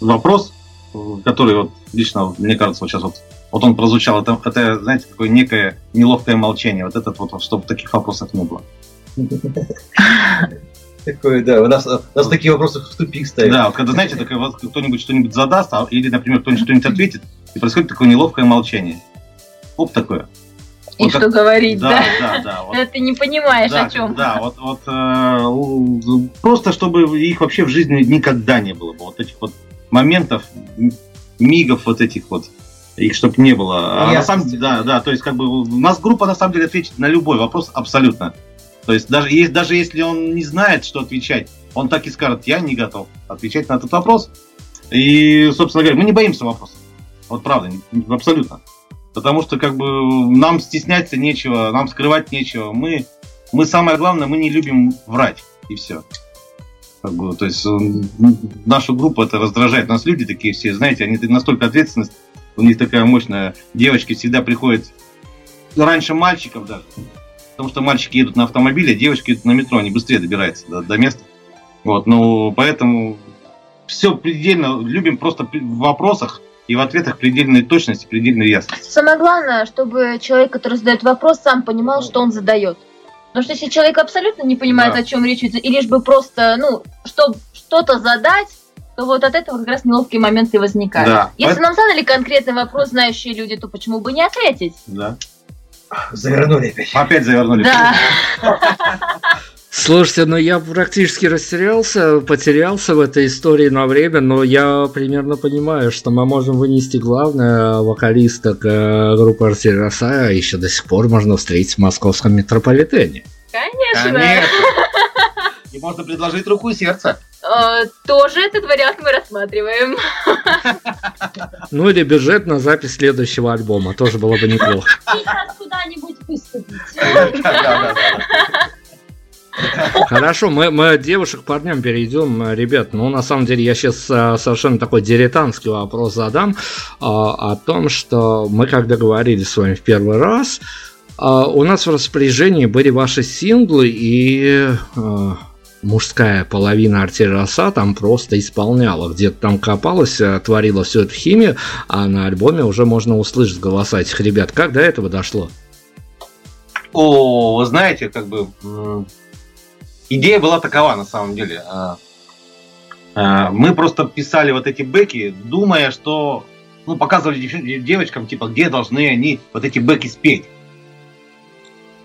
вопрос, который вот лично, мне кажется, вот сейчас вот, вот он прозвучал, это, это, знаете, такое некое неловкое молчание. Вот этот вот, чтобы таких вопросов не было. [laughs] Такое, да, у нас, у нас такие вопросы в тупик ставят. Да, вот когда, знаете, такое, вот кто-нибудь что-нибудь задаст, а- или, например, кто-нибудь что-нибудь ответит, и происходит такое неловкое молчание. Оп, такое. И Вот что как- говорить, да? Да, да, да. [laughs] вот. Ты не понимаешь, да, о чем. Да, вот, вот э, просто чтобы их вообще в жизни никогда не было бы. Вот этих вот моментов, мигов вот этих вот. Их чтобы не было. А на самом Ясности. да, да, то есть как бы у нас группа на самом деле ответит на любой вопрос абсолютно. То есть даже, есть, даже если он не знает, что отвечать, он так и скажет, я не готов отвечать на этот вопрос. И, собственно говоря, мы не боимся вопросов. Вот правда, абсолютно. Потому что как бы нам стесняться нечего, нам скрывать нечего. Мы, мы самое главное, мы не любим врать. И все. Как бы, то есть нашу группу это раздражает. У нас люди такие все, знаете, они настолько ответственность, у них такая мощная. Девочки всегда приходят раньше мальчиков даже. Потому что мальчики едут на автомобиле, девочки едут на метро, они быстрее добираются до, до места. Вот, ну, поэтому все предельно, любим просто в вопросах и в ответах предельной точности, предельной ясности. Самое главное, чтобы человек, который задает вопрос, сам понимал, что он задает. Потому что если человек абсолютно не понимает, Да. о чем речь идет, и лишь бы просто, ну, чтобы что-то задать, то вот от этого как раз неловкие моменты возникают. Да. Если Поэт- нам задали конкретный вопрос, знающие люди, то почему бы не ответить? Да. Завернули опять. Опять завернули. Да. Слушайте, ну я практически растерялся, потерялся в этой истории на время, но я примерно понимаю, что мы можем вынести главное вокалисток э, группы Артель Роса еще до сих пор можно встретить в московском метрополитене. Конечно. Конечно. Можно предложить руку и сердце. Э, Тоже этот вариант мы рассматриваем. Ну или бюджет на запись следующего альбома, тоже было бы неплохо. Сейчас куда-нибудь выступить. Хорошо, мы, мы девушек к парням перейдем, ребят. Ну, на самом деле, я сейчас а, совершенно такой дилетантский вопрос задам а, о том, что мы когда говорили с вами в первый раз, а, у нас в распоряжении были ваши синглы и а, мужская половина артель там просто исполняла, где-то там копалась, а, творила всю эту химию, а на альбоме уже можно услышать голоса этих ребят. Как до этого дошло? О, вы знаете, как бы идея была такова на самом деле. А, а, мы просто писали вот эти бэки, думая, что ну, показывали девочкам, типа, где должны они вот эти бэки спеть.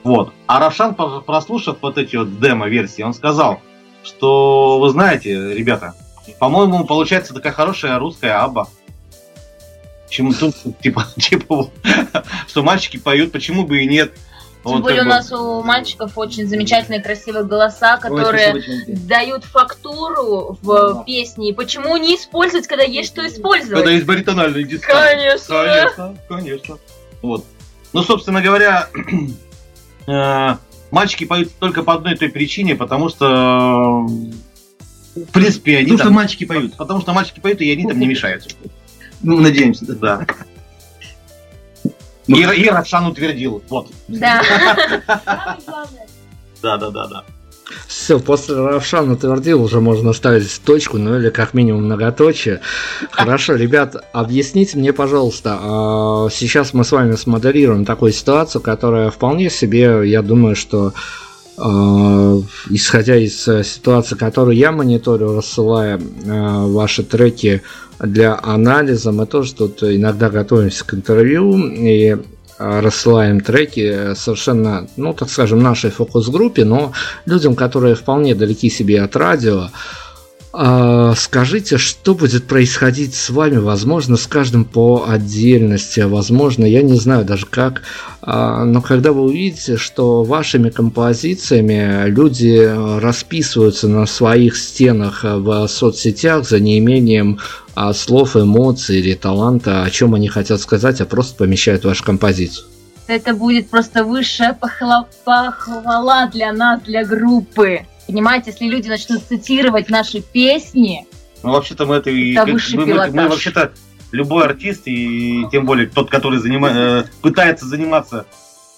Вот. А Равшан, прослушав вот эти вот демо-версии, он сказал, что, вы знаете, ребята, по-моему, получается такая хорошая русская аба. Почему тут, типа, [laughs] типа, что мальчики поют, почему бы и нет. Тем более у нас у мальчиков очень замечательные красивые голоса, которые очень дают фактуру в да. песне. И почему не использовать, когда есть что использовать? Когда есть баритональный диск. Конечно. Конечно, конечно. Вот. Ну, собственно говоря, [clears throat] мальчики поют только по одной той причине, потому что в принципе они. Потому там, что мальчики поют. Потому что мальчики поют, и они там не мешают. Ну, надеемся, да. И, и Равшан утвердил. Вот. [laughs] Да. Да, да, да, да. Все, после Равшан утвердил, уже можно ставить точку, ну или как минимум многоточие. Хорошо, ребят, объясните мне, пожалуйста, а, сейчас мы с вами смоделируем такую ситуацию, которая вполне себе, я думаю, что а, исходя из ситуации, которую я мониторю, рассылая а, ваши треки для анализа. Мы тоже тут иногда готовимся к интервью и рассылаем треки совершенно, ну, так скажем, нашей фокус-группе, но людям, которые вполне далеки себе от радио, скажите, что будет происходить с вами, возможно, с каждым по отдельности, возможно, я не знаю даже как, а, но когда вы увидите, что вашими композициями люди расписываются на своих стенах в соцсетях за неимением а, слов, эмоций или таланта, о чем они хотят сказать, а просто помещают вашу композицию. Это будет просто высшая похвала для нас, для группы. Понимаете, если люди начнут цитировать наши песни, ну, вообще-то мы это... Это высший мы, мы, мы вообще-то любой артист, и тем более тот, который занима, э, пытается заниматься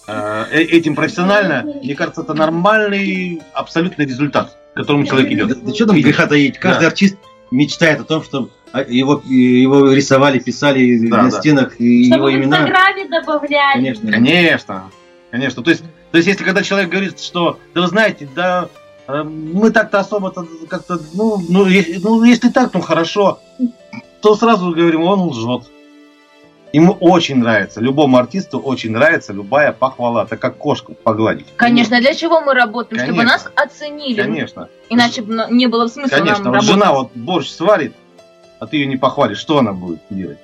э, э, этим профессионально, мне кажется, это нормальный абсолютный результат, к которому человек идет. Да, да что там греха таить? Каждый да. артист мечтает о том, что его, его рисовали, писали да, на да. стенах и Чтобы его имена. в Инстаграме добавляли. Конечно. Конечно. Конечно. То есть, то есть, если когда человек говорит, что, да вы знаете, да, мы так-то особо-то как-то, ну, ну, ну, если так, ну хорошо, то сразу говорим, он лжет. Ему очень нравится, любому артисту очень нравится любая похвала, это как кошку погладить. Конечно, для чего мы работаем? Конечно. Чтобы нас оценили. Конечно. Иначе бы не было смысла Конечно, нам вот работать. жена вот борщ сварит, а ты ее не похвалишь, что она будет делать?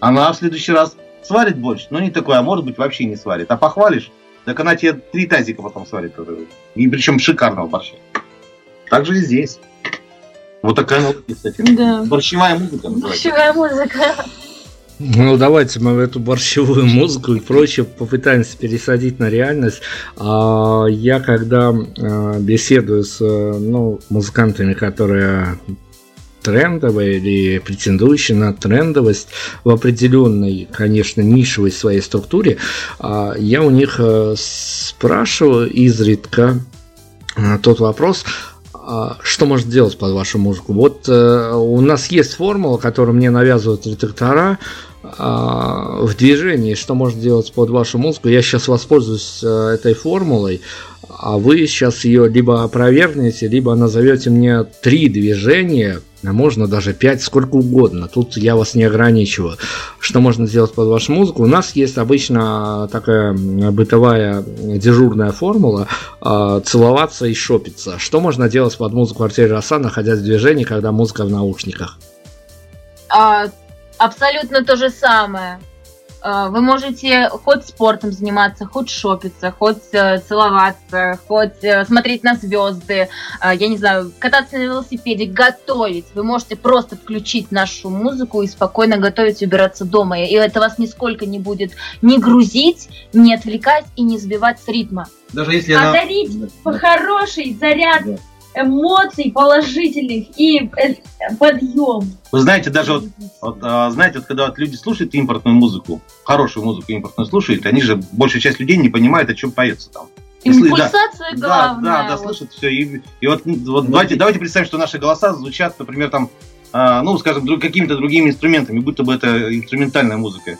Она в следующий раз сварит борщ, но не такой, а может быть вообще не сварит. А похвалишь, так она тебе три тазика потом сварит. И причем шикарного борща. Так же и здесь. Вот такая музыка, кстати. Да. Борщевая музыка называется. Борщевая музыка. Ну, давайте мы эту борщевую музыку и прочее попытаемся пересадить на реальность. А, я когда а, беседую с ну, музыкантами, которые трендовые или претендующие на трендовость в определенной, конечно, нишевой своей структуре, а, я у них э, спрашиваю изредка э, тот вопрос, а, что может делать под вашу музыку? Вот э, у нас есть формула, которую мне навязывают редактора а, в движении, что может делать под вашу музыку. Я сейчас воспользуюсь этой формулой а вы сейчас ее либо опровергнете, либо назовете мне три движения, а можно даже пять, сколько угодно. Тут я вас не ограничиваю. Что можно сделать под вашу музыку? У нас есть обычно такая бытовая дежурная формула э, целоваться и шопиться. Что можно делать под музыку Артель Роса, находясь в движении, когда музыка в наушниках? А, абсолютно то же самое. Э, вы можете хоть спортом заниматься, хоть шопиться, хоть э, целоваться, хоть э, смотреть на звезды, я не знаю, кататься на велосипеде, готовить. Вы можете просто включить нашу музыку и спокойно готовить, убираться дома. И это вас нисколько не будет не грузить, не отвлекать и не сбивать с ритма. Даже если а она... дарить хороший заряд да эмоций положительных и э, подъем. Вы знаете, даже вот, вот а, знаете, вот когда вот люди слушают импортную музыку, хорошую музыку импортную слушают, они же, большая часть людей не понимает, о чем поется там. Импульсация да, главная. Да, да, да, слышат все. И, и вот, вот давайте, давайте представим, что наши голоса звучат, например, там, а, ну, скажем, друг, какими-то другими инструментами, будто бы это инструментальная музыка.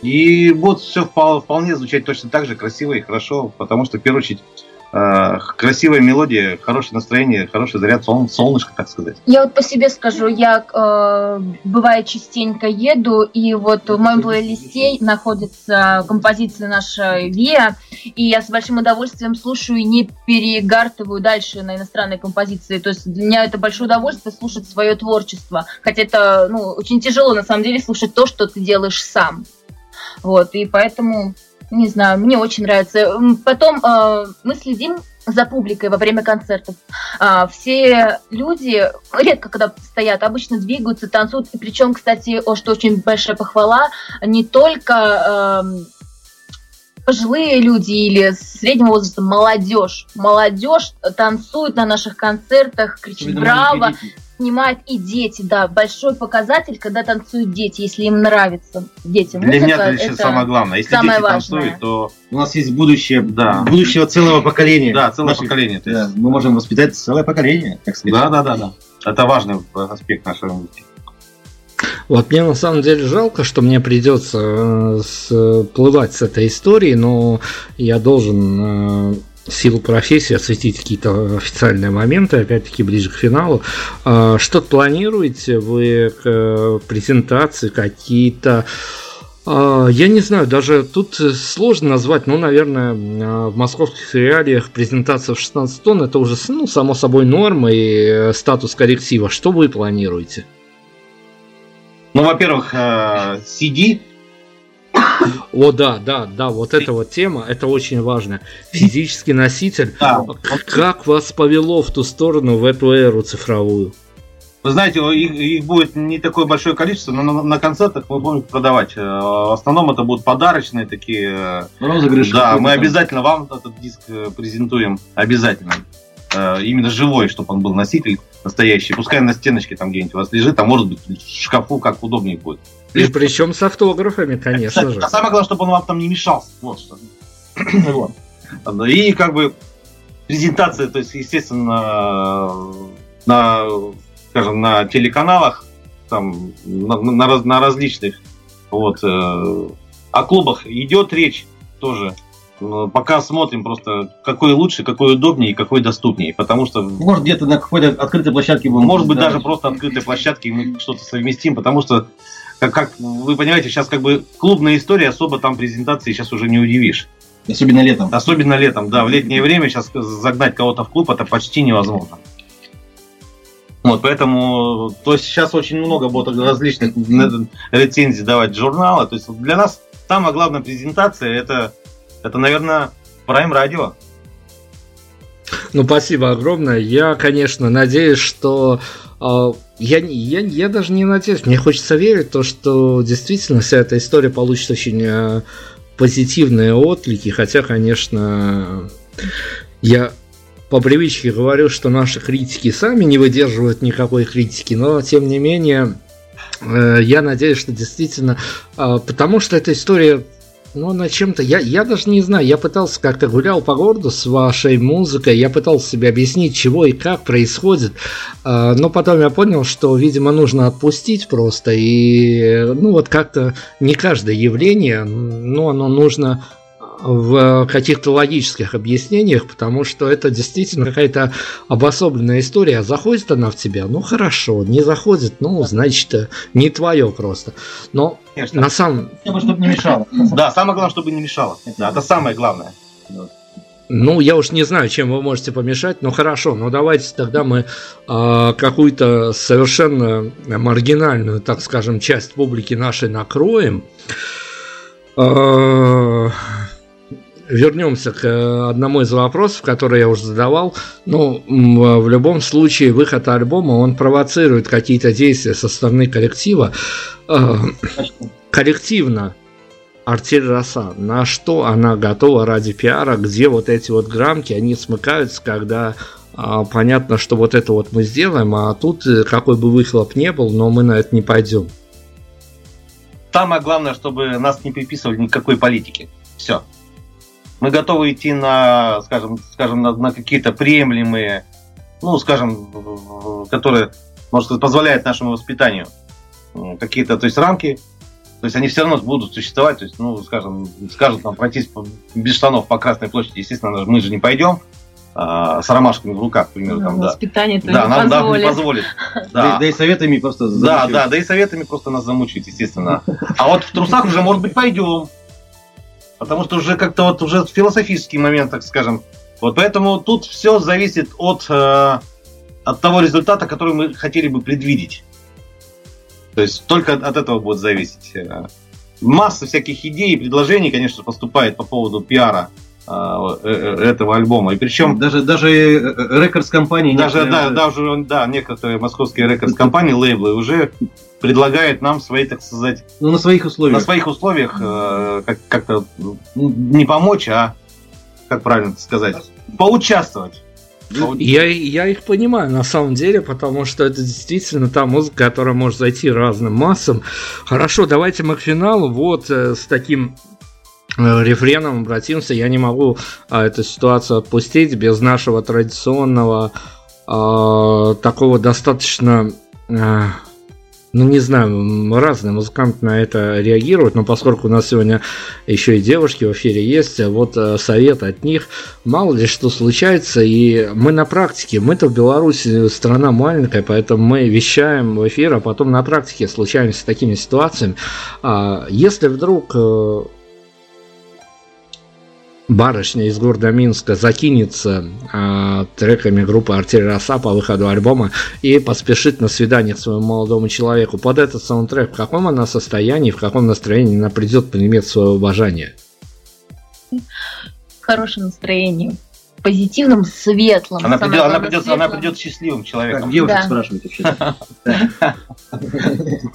И вот все вполне звучать точно так же красиво и хорошо, потому что, в первую очередь, Э, красивая мелодия, хорошее настроение, хороший заряд сол, солнышко, так сказать. Я вот по себе скажу, я э, бывает частенько еду, и вот в моем плейлисте находится композиция наша Виа, и я с большим удовольствием слушаю и не перегартываю дальше на иностранные композиции. То есть для меня это большое удовольствие слушать свое творчество. Хотя это ну, очень тяжело на самом деле слушать то, что ты делаешь сам. Вот, и поэтому не знаю, мне очень нравится. Потом э, мы следим за публикой во время концертов. А, все люди редко когда стоят, обычно двигаются, танцуют. И причем, кстати, о, что очень большая похвала, не только э, пожилые люди или среднего возраста, молодежь. Молодежь танцует на наших концертах, кричит «Браво!» Снимают и дети, да, большой показатель, когда танцуют дети, если им нравится детям. Для меня это, это самое главное. Если самое дети важное. танцуют, то у нас есть будущее, да. будущего целого поколения. Да, целое Наших, поколение. То есть... да, мы можем воспитать целое поколение, так сказать. Да, да, да, да. Это важный аспект нашей музыки. Вот мне на самом деле жалко, что мне придется всплывать с этой историей, но я должен э, силу профессии осветить какие-то официальные моменты, опять-таки ближе к финалу. А, что планируете вы к э, презентации, какие-то а, я не знаю, даже тут сложно назвать, ну, наверное, в московских реалиях презентация в 16 тонн это уже, ну, само собой, норма и э, статус корректива. Что вы планируете? Ну, во-первых, CD э, о, да, да, да, вот эта вот тема, это очень важно. Физический носитель. Да. Как вас повело в ту сторону, в эту эру цифровую? Вы знаете, их, их будет не такое большое количество, но на, на концертах мы будем продавать. Э, в основном это будут подарочные такие. Э, Розыгрыши. Да, мы обязательно вам этот диск э, презентуем. Обязательно. Именно живой, чтобы он был носитель настоящий. Пускай на стеночке там где-нибудь у вас лежит, а может быть в шкафу как удобнее будет. И причем с автографами, конечно Кстати, же. А самое главное, чтобы он вам там не мешался. Вот что. [clears throat] вот. И как бы презентация, то есть, естественно, на, скажем, на телеканалах, там, на, на, на различных, вот, э, о клубах идет речь тоже. Пока смотрим просто, какой лучше, какой удобнее и какой доступнее, потому что... Может, где-то на какой-то открытой площадке будем... Может быть, даже просто открытой площадке мы что-то совместим, потому что как, как вы понимаете, сейчас как бы клубная история, особо там презентации сейчас уже не удивишь. Особенно летом. Особенно летом, да. В летнее время сейчас загнать кого-то в клуб это почти невозможно. Вот, поэтому, то есть сейчас очень много будет различных рецензий давать журнала. То есть для нас самая главная презентация это, это наверное, Prime Radio. Ну, спасибо огромное. Я, конечно, надеюсь, что а, я, я, я даже не надеюсь, мне хочется верить, то, что действительно вся эта история получит очень э, позитивные отклики, хотя, конечно, я по привычке говорю, что наши критики сами не выдерживают никакой критики, но тем не менее э, я надеюсь, что действительно, э, потому что эта история ну, на чем-то, я, я даже не знаю, я пытался как-то гулял по городу с вашей музыкой, я пытался себе объяснить, чего и как происходит, э, но потом я понял, что, видимо, нужно отпустить просто, и, ну, вот как-то не каждое явление, но оно нужно в каких-то логических объяснениях, потому что это действительно какая-то обособленная история. Заходит она в тебя, ну хорошо, не заходит, ну значит не твое просто. Но Конечно. на самом... Чтобы не мешало. Да, самое главное, чтобы не мешало. Да, это самое главное. Ну, я уж не знаю, чем вы можете помешать, но хорошо, но давайте тогда мы э, какую-то совершенно маргинальную, так скажем, часть публики нашей накроем. А, вернемся к э, одному из вопросов, который я уже задавал. Ну, в любом случае, выход альбома, он провоцирует какие-то действия со стороны коллектива. А, коллективно Артель Роса, на что она готова ради пиара, где вот эти вот грамки, они смыкаются, когда а, понятно, что вот это вот мы сделаем, а тут э, какой бы выхлоп не был, но мы на это не пойдем. Самое главное, чтобы нас не приписывали никакой политики. Все. Мы готовы идти на, скажем, скажем, на, на какие-то приемлемые, ну, скажем, которые, может сказать, позволяют нашему воспитанию какие-то, то есть рамки, то есть они все равно будут существовать, то есть, ну, скажем, скажут нам пройтись без штанов по Красной площади, естественно, мы же не пойдем, а, с ромашками в руках, к примеру, там, да. Воспитание да, нам, нам не позволит. Да. да и советами просто Да, да, да и советами просто нас замучить, естественно. А вот в трусах уже, может быть, пойдем. Потому что уже как-то вот уже философический момент, так скажем. Вот поэтому тут все зависит от, э, от того результата, который мы хотели бы предвидеть. То есть только от этого будет зависеть. Э, масса всяких идей и предложений, конечно, поступает по поводу пиара э, э, этого альбома. И причем даже даже рекордс компании даже да, даже да некоторые московские рекордс компании лейблы уже предлагают нам свои, так сказать, ну на своих условиях, на своих условиях э, как как-то ну, не помочь, а как правильно сказать, поучаствовать. Я, я их понимаю на самом деле, потому что это действительно та музыка, которая может зайти разным массам. Хорошо, давайте мы к финалу. Вот э, с таким Э, рефреном обратимся, я не могу а, эту ситуацию отпустить без нашего традиционного а, такого достаточно а, ну, не знаю, разные музыканты на это реагируют, но поскольку у нас сегодня еще и девушки в эфире есть, вот э, совет от них, мало ли что случается, и мы на практике, мы-то в Беларуси страна маленькая, поэтому мы вещаем в эфир, а потом на практике случаемся с такими ситуациями. Если вдруг барышня из города Минска закинется э, треками группы Артель Роса по выходу альбома и поспешит на свидание к своему молодому человеку. Под этот саундтрек в каком она состоянии, в каком настроении она придет поиметь свое уважение? В хорошем настроении позитивном, светлом. Она придет, она придет, она придет счастливым человеком. Как девушек да. спрашиваете вообще.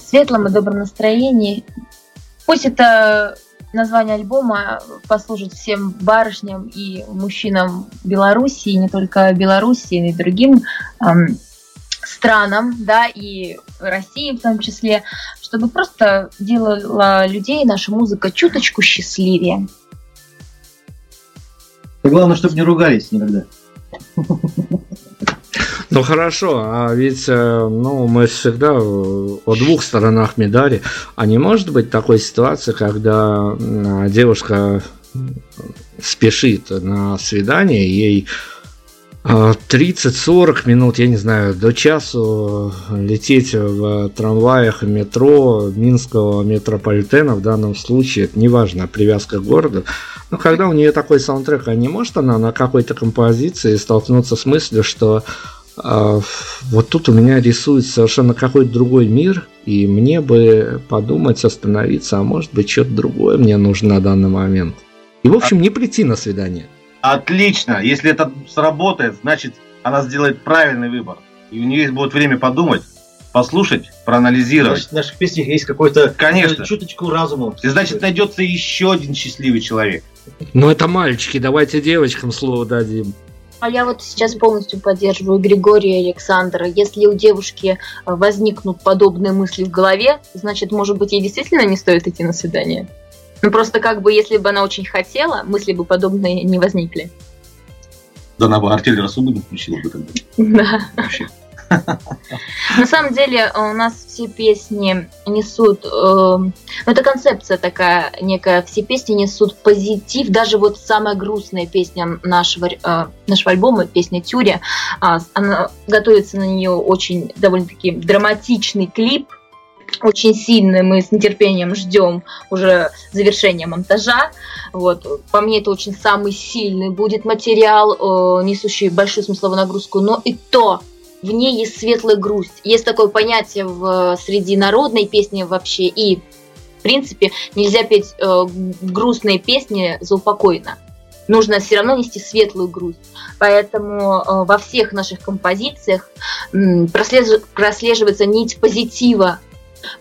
[laughs] Светлом и добром настроении. Пусть это название альбома послужит всем барышням и мужчинам Беларуси, и не только Беларуси, и другим эм, странам, да, и России в том числе, чтобы просто делала людей наша музыка чуточку счастливее. Главное, чтобы не ругались никогда. [laughs] Ну хорошо, а ведь э, ну, мы всегда о двух сторонах медали. А не может быть такой ситуации, когда девушка спешит на свидание, ей 30-40 а, минут, я не знаю, до часу лететь в трамваях метро Минского метрополитена в данном случае, неважно, привязка к городу. Но когда у нее такой саундтрек, а не может она на какой-то композиции столкнуться с мыслью, что вот тут у меня рисуется совершенно какой-то другой мир, и мне бы подумать, остановиться, а может быть что-то другое мне нужно на данный момент. И, в общем, не прийти на свидание. Отлично. Если это сработает, значит, она сделает правильный выбор. И у нее будет время подумать, послушать, проанализировать. Значит, в наших песнях есть какой-то Конечно. чуточку разума. И значит, найдется еще один счастливый человек. Ну, это мальчики, давайте девочкам слово дадим. А я вот сейчас полностью поддерживаю Григория и Александра. Если у девушки э, возникнут подобные мысли в голове, значит, может быть, ей действительно не стоит идти на свидание. Ну просто как бы, если бы она очень хотела, мысли бы подобные не возникли. Да она бы артель рассуду не включила бы тогда. [laughs] Да. Вообще. На самом деле у нас все песни несут, э, ну это концепция такая некая, все песни несут позитив, даже вот самая грустная песня нашего, э, нашего альбома, песня Тюря, э, она готовится на нее очень довольно-таки драматичный клип, очень сильный, мы с нетерпением ждем уже завершения монтажа. Вот. По мне это очень самый сильный будет материал, э, несущий большую смысловую нагрузку, но и то в ней есть светлая грусть. Есть такое понятие в, среди народной песни вообще и принципе, нельзя петь э, грустные песни заупокойно. Нужно все равно нести светлую грусть. Поэтому э, во всех наших композициях э, прослеж... прослеживается нить позитива.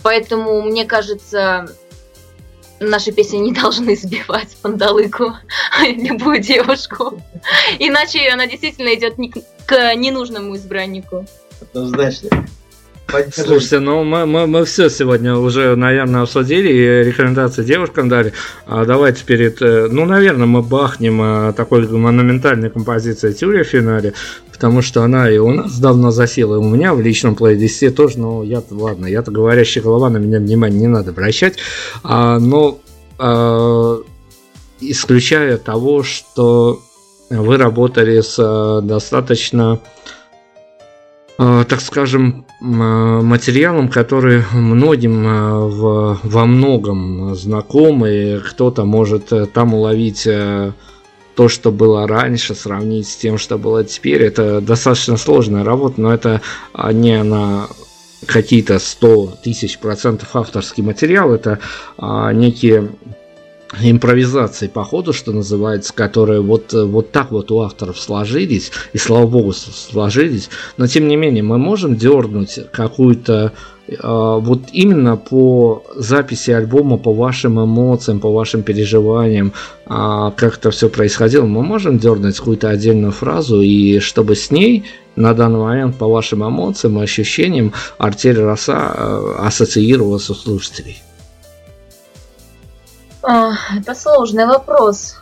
Поэтому, мне кажется, наши песни не должны сбивать пандалыку [laughs] любую девушку. Иначе она действительно идет к ненужному избраннику. Однозначно. Слушайте, ну мы, мы, мы все сегодня уже, наверное, обсудили и рекомендации девушкам дали. А давайте перед, э, ну, наверное, мы бахнем э, такой монументальной композицией Тюря в финале, потому что она и у нас давно засела, и у меня в личном плейлисте тоже, но я ладно, я-то говорящая голова, на меня внимание не надо обращать. А, но а, исключая того, что вы работали с а, достаточно Э, так скажем, э, материалом, который многим э, во многом знаком, и кто-то может там уловить то, что было раньше, сравнить с тем, что было теперь. Это достаточно сложная работа, но это не на какие-то 100 тысяч процентов авторский материал, это некие импровизации по ходу, что называется, которые вот, вот так вот у авторов сложились, и слава богу сложились, но тем не менее мы можем дернуть какую-то э, вот именно по записи альбома, по вашим эмоциям, по вашим переживаниям, э, как это все происходило, мы можем дернуть какую-то отдельную фразу, и чтобы с ней на данный момент по вашим эмоциям и ощущениям артель роса э, ассоциировалась у слушателей. А, это сложный вопрос.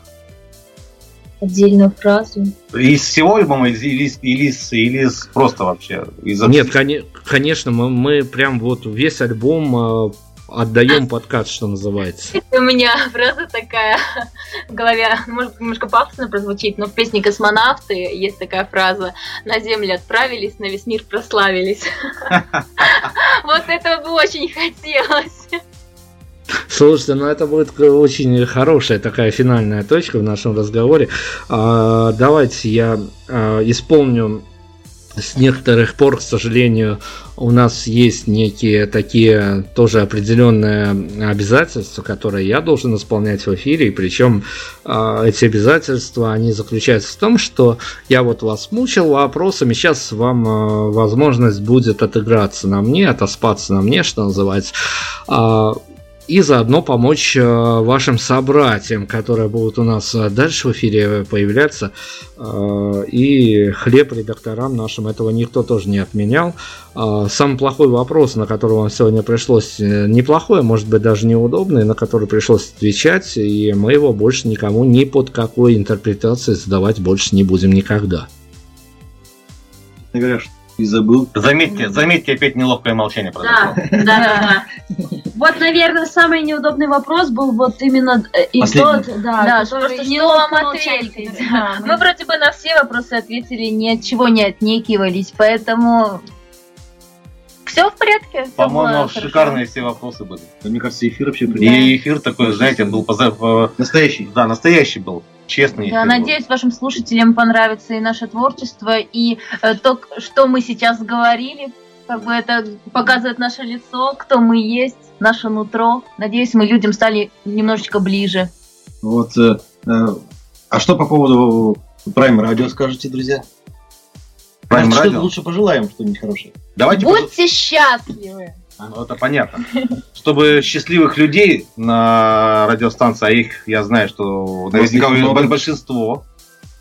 Отдельную фразу. Из всего альбома или, или, или, или просто вообще? Из Нет, кон- конечно, мы, мы прям вот весь альбом э, отдаем подкат, что называется. [laughs] У меня фраза такая [laughs] в голове, может немножко пафосно прозвучит, но в песне «Космонавты» есть такая фраза «На Землю отправились, на весь мир прославились». [laughs] Вот этого бы очень хотелось. Слушайте, ну это будет очень хорошая такая финальная точка в нашем разговоре. А, давайте я а, исполню с некоторых пор, к сожалению, у нас есть некие такие тоже определенные обязательства, которые я должен исполнять в эфире, и причем э, эти обязательства, они заключаются в том, что я вот вас мучил вопросами, сейчас вам э, возможность будет отыграться на мне, отоспаться на мне, что называется. Э, и заодно помочь э, вашим собратьям, которые будут у нас э, дальше в эфире появляться. Э, и хлеб редакторам нашим этого никто тоже не отменял. Самый плохой вопрос, на который вам сегодня пришлось неплохой, а может быть даже неудобный, на который пришлось отвечать, и мы его больше никому ни под какой интерпретацией задавать больше не будем никогда. Говорят, и забыл. Заметьте, заметьте опять неловкое молчание Да, да, да, да. Вот, наверное, самый неудобный вопрос был вот именно э, и тот, да, да который не вам ответить. Да. [laughs] Мы вроде бы на все вопросы ответили, ни от чего не отнекивались, поэтому все в порядке. По-моему, шикарные все вопросы были. Мне кажется, эфир вообще И эфир такой, знаете, был настоящий. Да, настоящий был честный. Да, надеюсь, вашим слушателям понравится и наше творчество, и э, то, что мы сейчас говорили. Как бы это показывает наше лицо, кто мы есть, наше нутро. Надеюсь, мы людям стали немножечко ближе. Вот. Э, э, а что по поводу Prime Radio скажете, друзья? Prime Radio? Лучше пожелаем что-нибудь хорошее. Давайте Будьте пож... счастливы! Ну, это понятно. Чтобы счастливых людей на радиостанции, а их, я знаю, что наверняка много. большинство,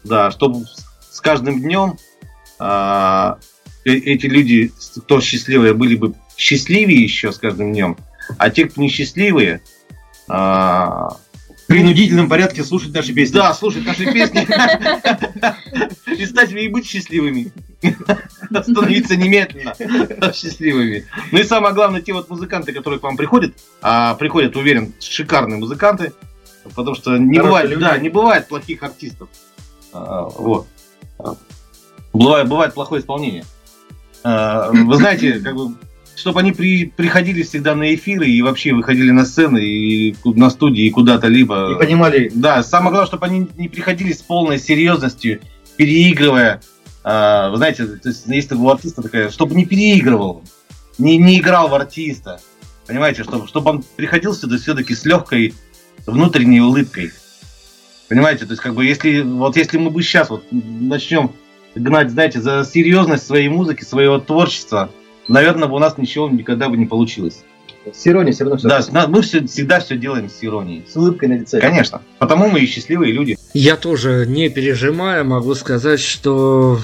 да, чтобы с каждым днем а, э, эти люди, кто счастливые, были бы счастливее еще с каждым днем, а те, кто несчастливые, а, принудительном порядке слушать наши песни. Да, слушать наши песни. И стать и быть счастливыми. Становиться немедленно счастливыми. Ну и самое главное, те вот музыканты, которые к вам приходят, а приходят, уверен, шикарные музыканты, потому что не бывает, да, не бывает плохих артистов. А, вот. Бывает, бывает плохое исполнение. А, вы знаете, как бы чтобы они при, приходили всегда на эфиры и вообще выходили на сцены и на студии и куда-то либо. И понимали. Да, самое главное, чтобы они не приходили с полной серьезностью, переигрывая. А, вы знаете, то есть есть у артиста такая, чтобы не переигрывал, не, не играл в артиста. Понимаете, чтобы, чтобы он приходил сюда все-таки с легкой внутренней улыбкой. Понимаете, то есть как бы если вот если мы бы сейчас вот начнем гнать, знаете, за серьезность своей музыки, своего творчества, наверное, бы у нас ничего никогда бы не получилось. С иронией все равно все. Да, мы все, всегда все делаем с иронией. С улыбкой на лице. Конечно. Потому мы и счастливые люди. Я тоже, не пережимая, могу сказать, что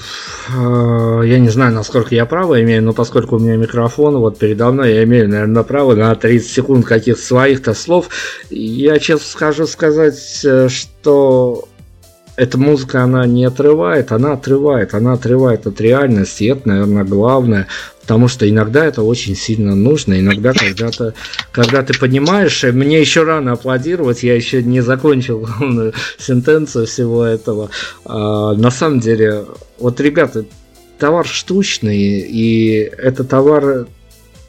э, я не знаю, насколько я право имею, но поскольку у меня микрофон вот передо мной, я имею, наверное, право на 30 секунд каких-то своих-то слов. Я честно скажу сказать, э, что эта музыка, она не отрывает, она отрывает, она отрывает от реальности, и это, наверное, главное, потому что иногда это очень сильно нужно, иногда, когда ты, когда ты понимаешь, мне еще рано аплодировать, я еще не закончил [laughs] сентенцию всего этого. А, на самом деле, вот, ребята, товар штучный, и это товар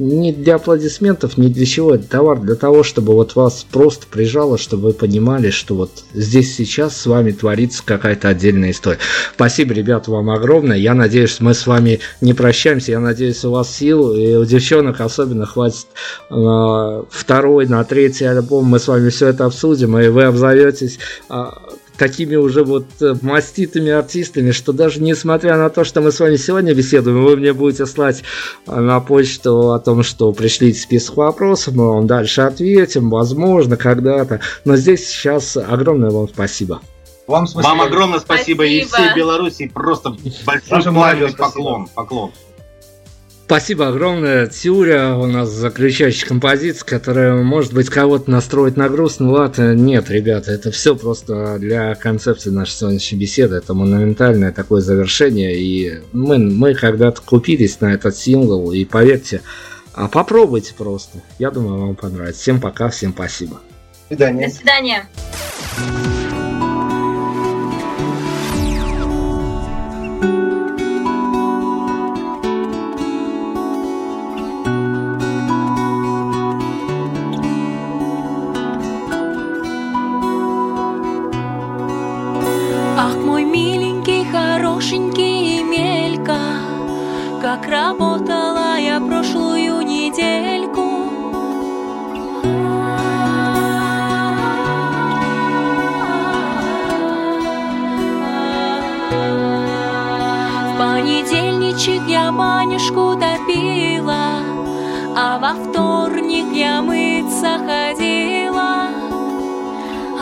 не для аплодисментов, не для чего. Это товар для того, чтобы вот вас просто прижало, чтобы вы понимали, что вот здесь сейчас с вами творится какая-то отдельная история. Спасибо, ребята, вам огромное. Я надеюсь, мы с вами не прощаемся. Я надеюсь, у вас сил и у девчонок особенно хватит на второй, на третий альбом. Мы с вами все это обсудим, и вы обзоветесь а, такими уже вот э, маститыми артистами, что даже несмотря на то, что мы с вами сегодня беседуем, вы мне будете слать э, на почту о том, что пришлите список вопросов, мы вам дальше ответим, возможно, когда-то. Но здесь сейчас огромное вам спасибо. Вам, спасибо. вам огромное спасибо, спасибо. и всей Беларуси просто большой поклон. поклон. Спасибо огромное. Тюря у нас заключающая композиция, которая, может быть, кого-то настроит на грустный лад. Нет, ребята, это все просто для концепции нашей сегодняшней беседы. Это монументальное такое завершение. И мы, мы когда-то купились на этот сингл. И поверьте, а попробуйте просто. Я думаю, вам понравится. Всем пока, всем спасибо. До свидания. До свидания.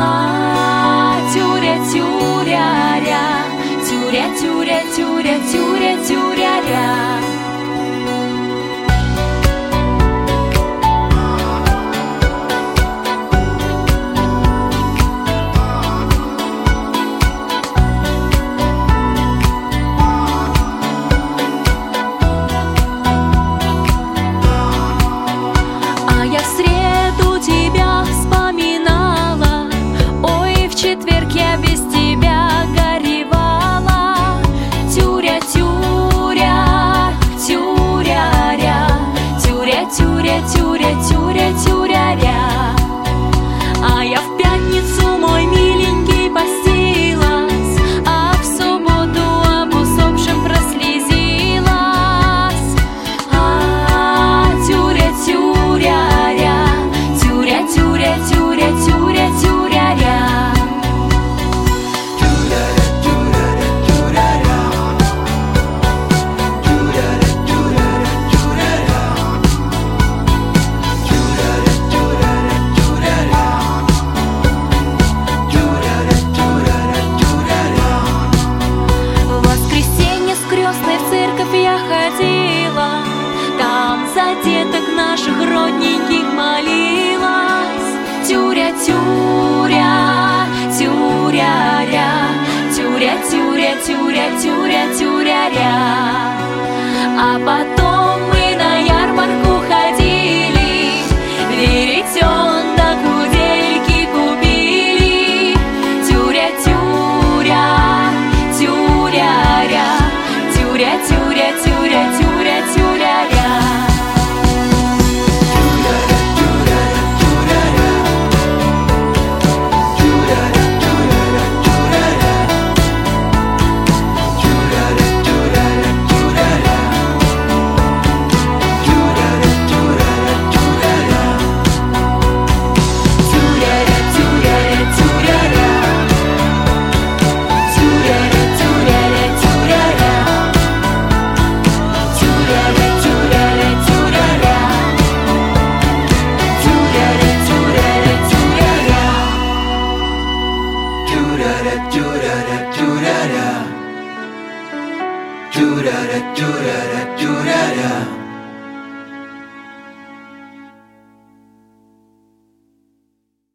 I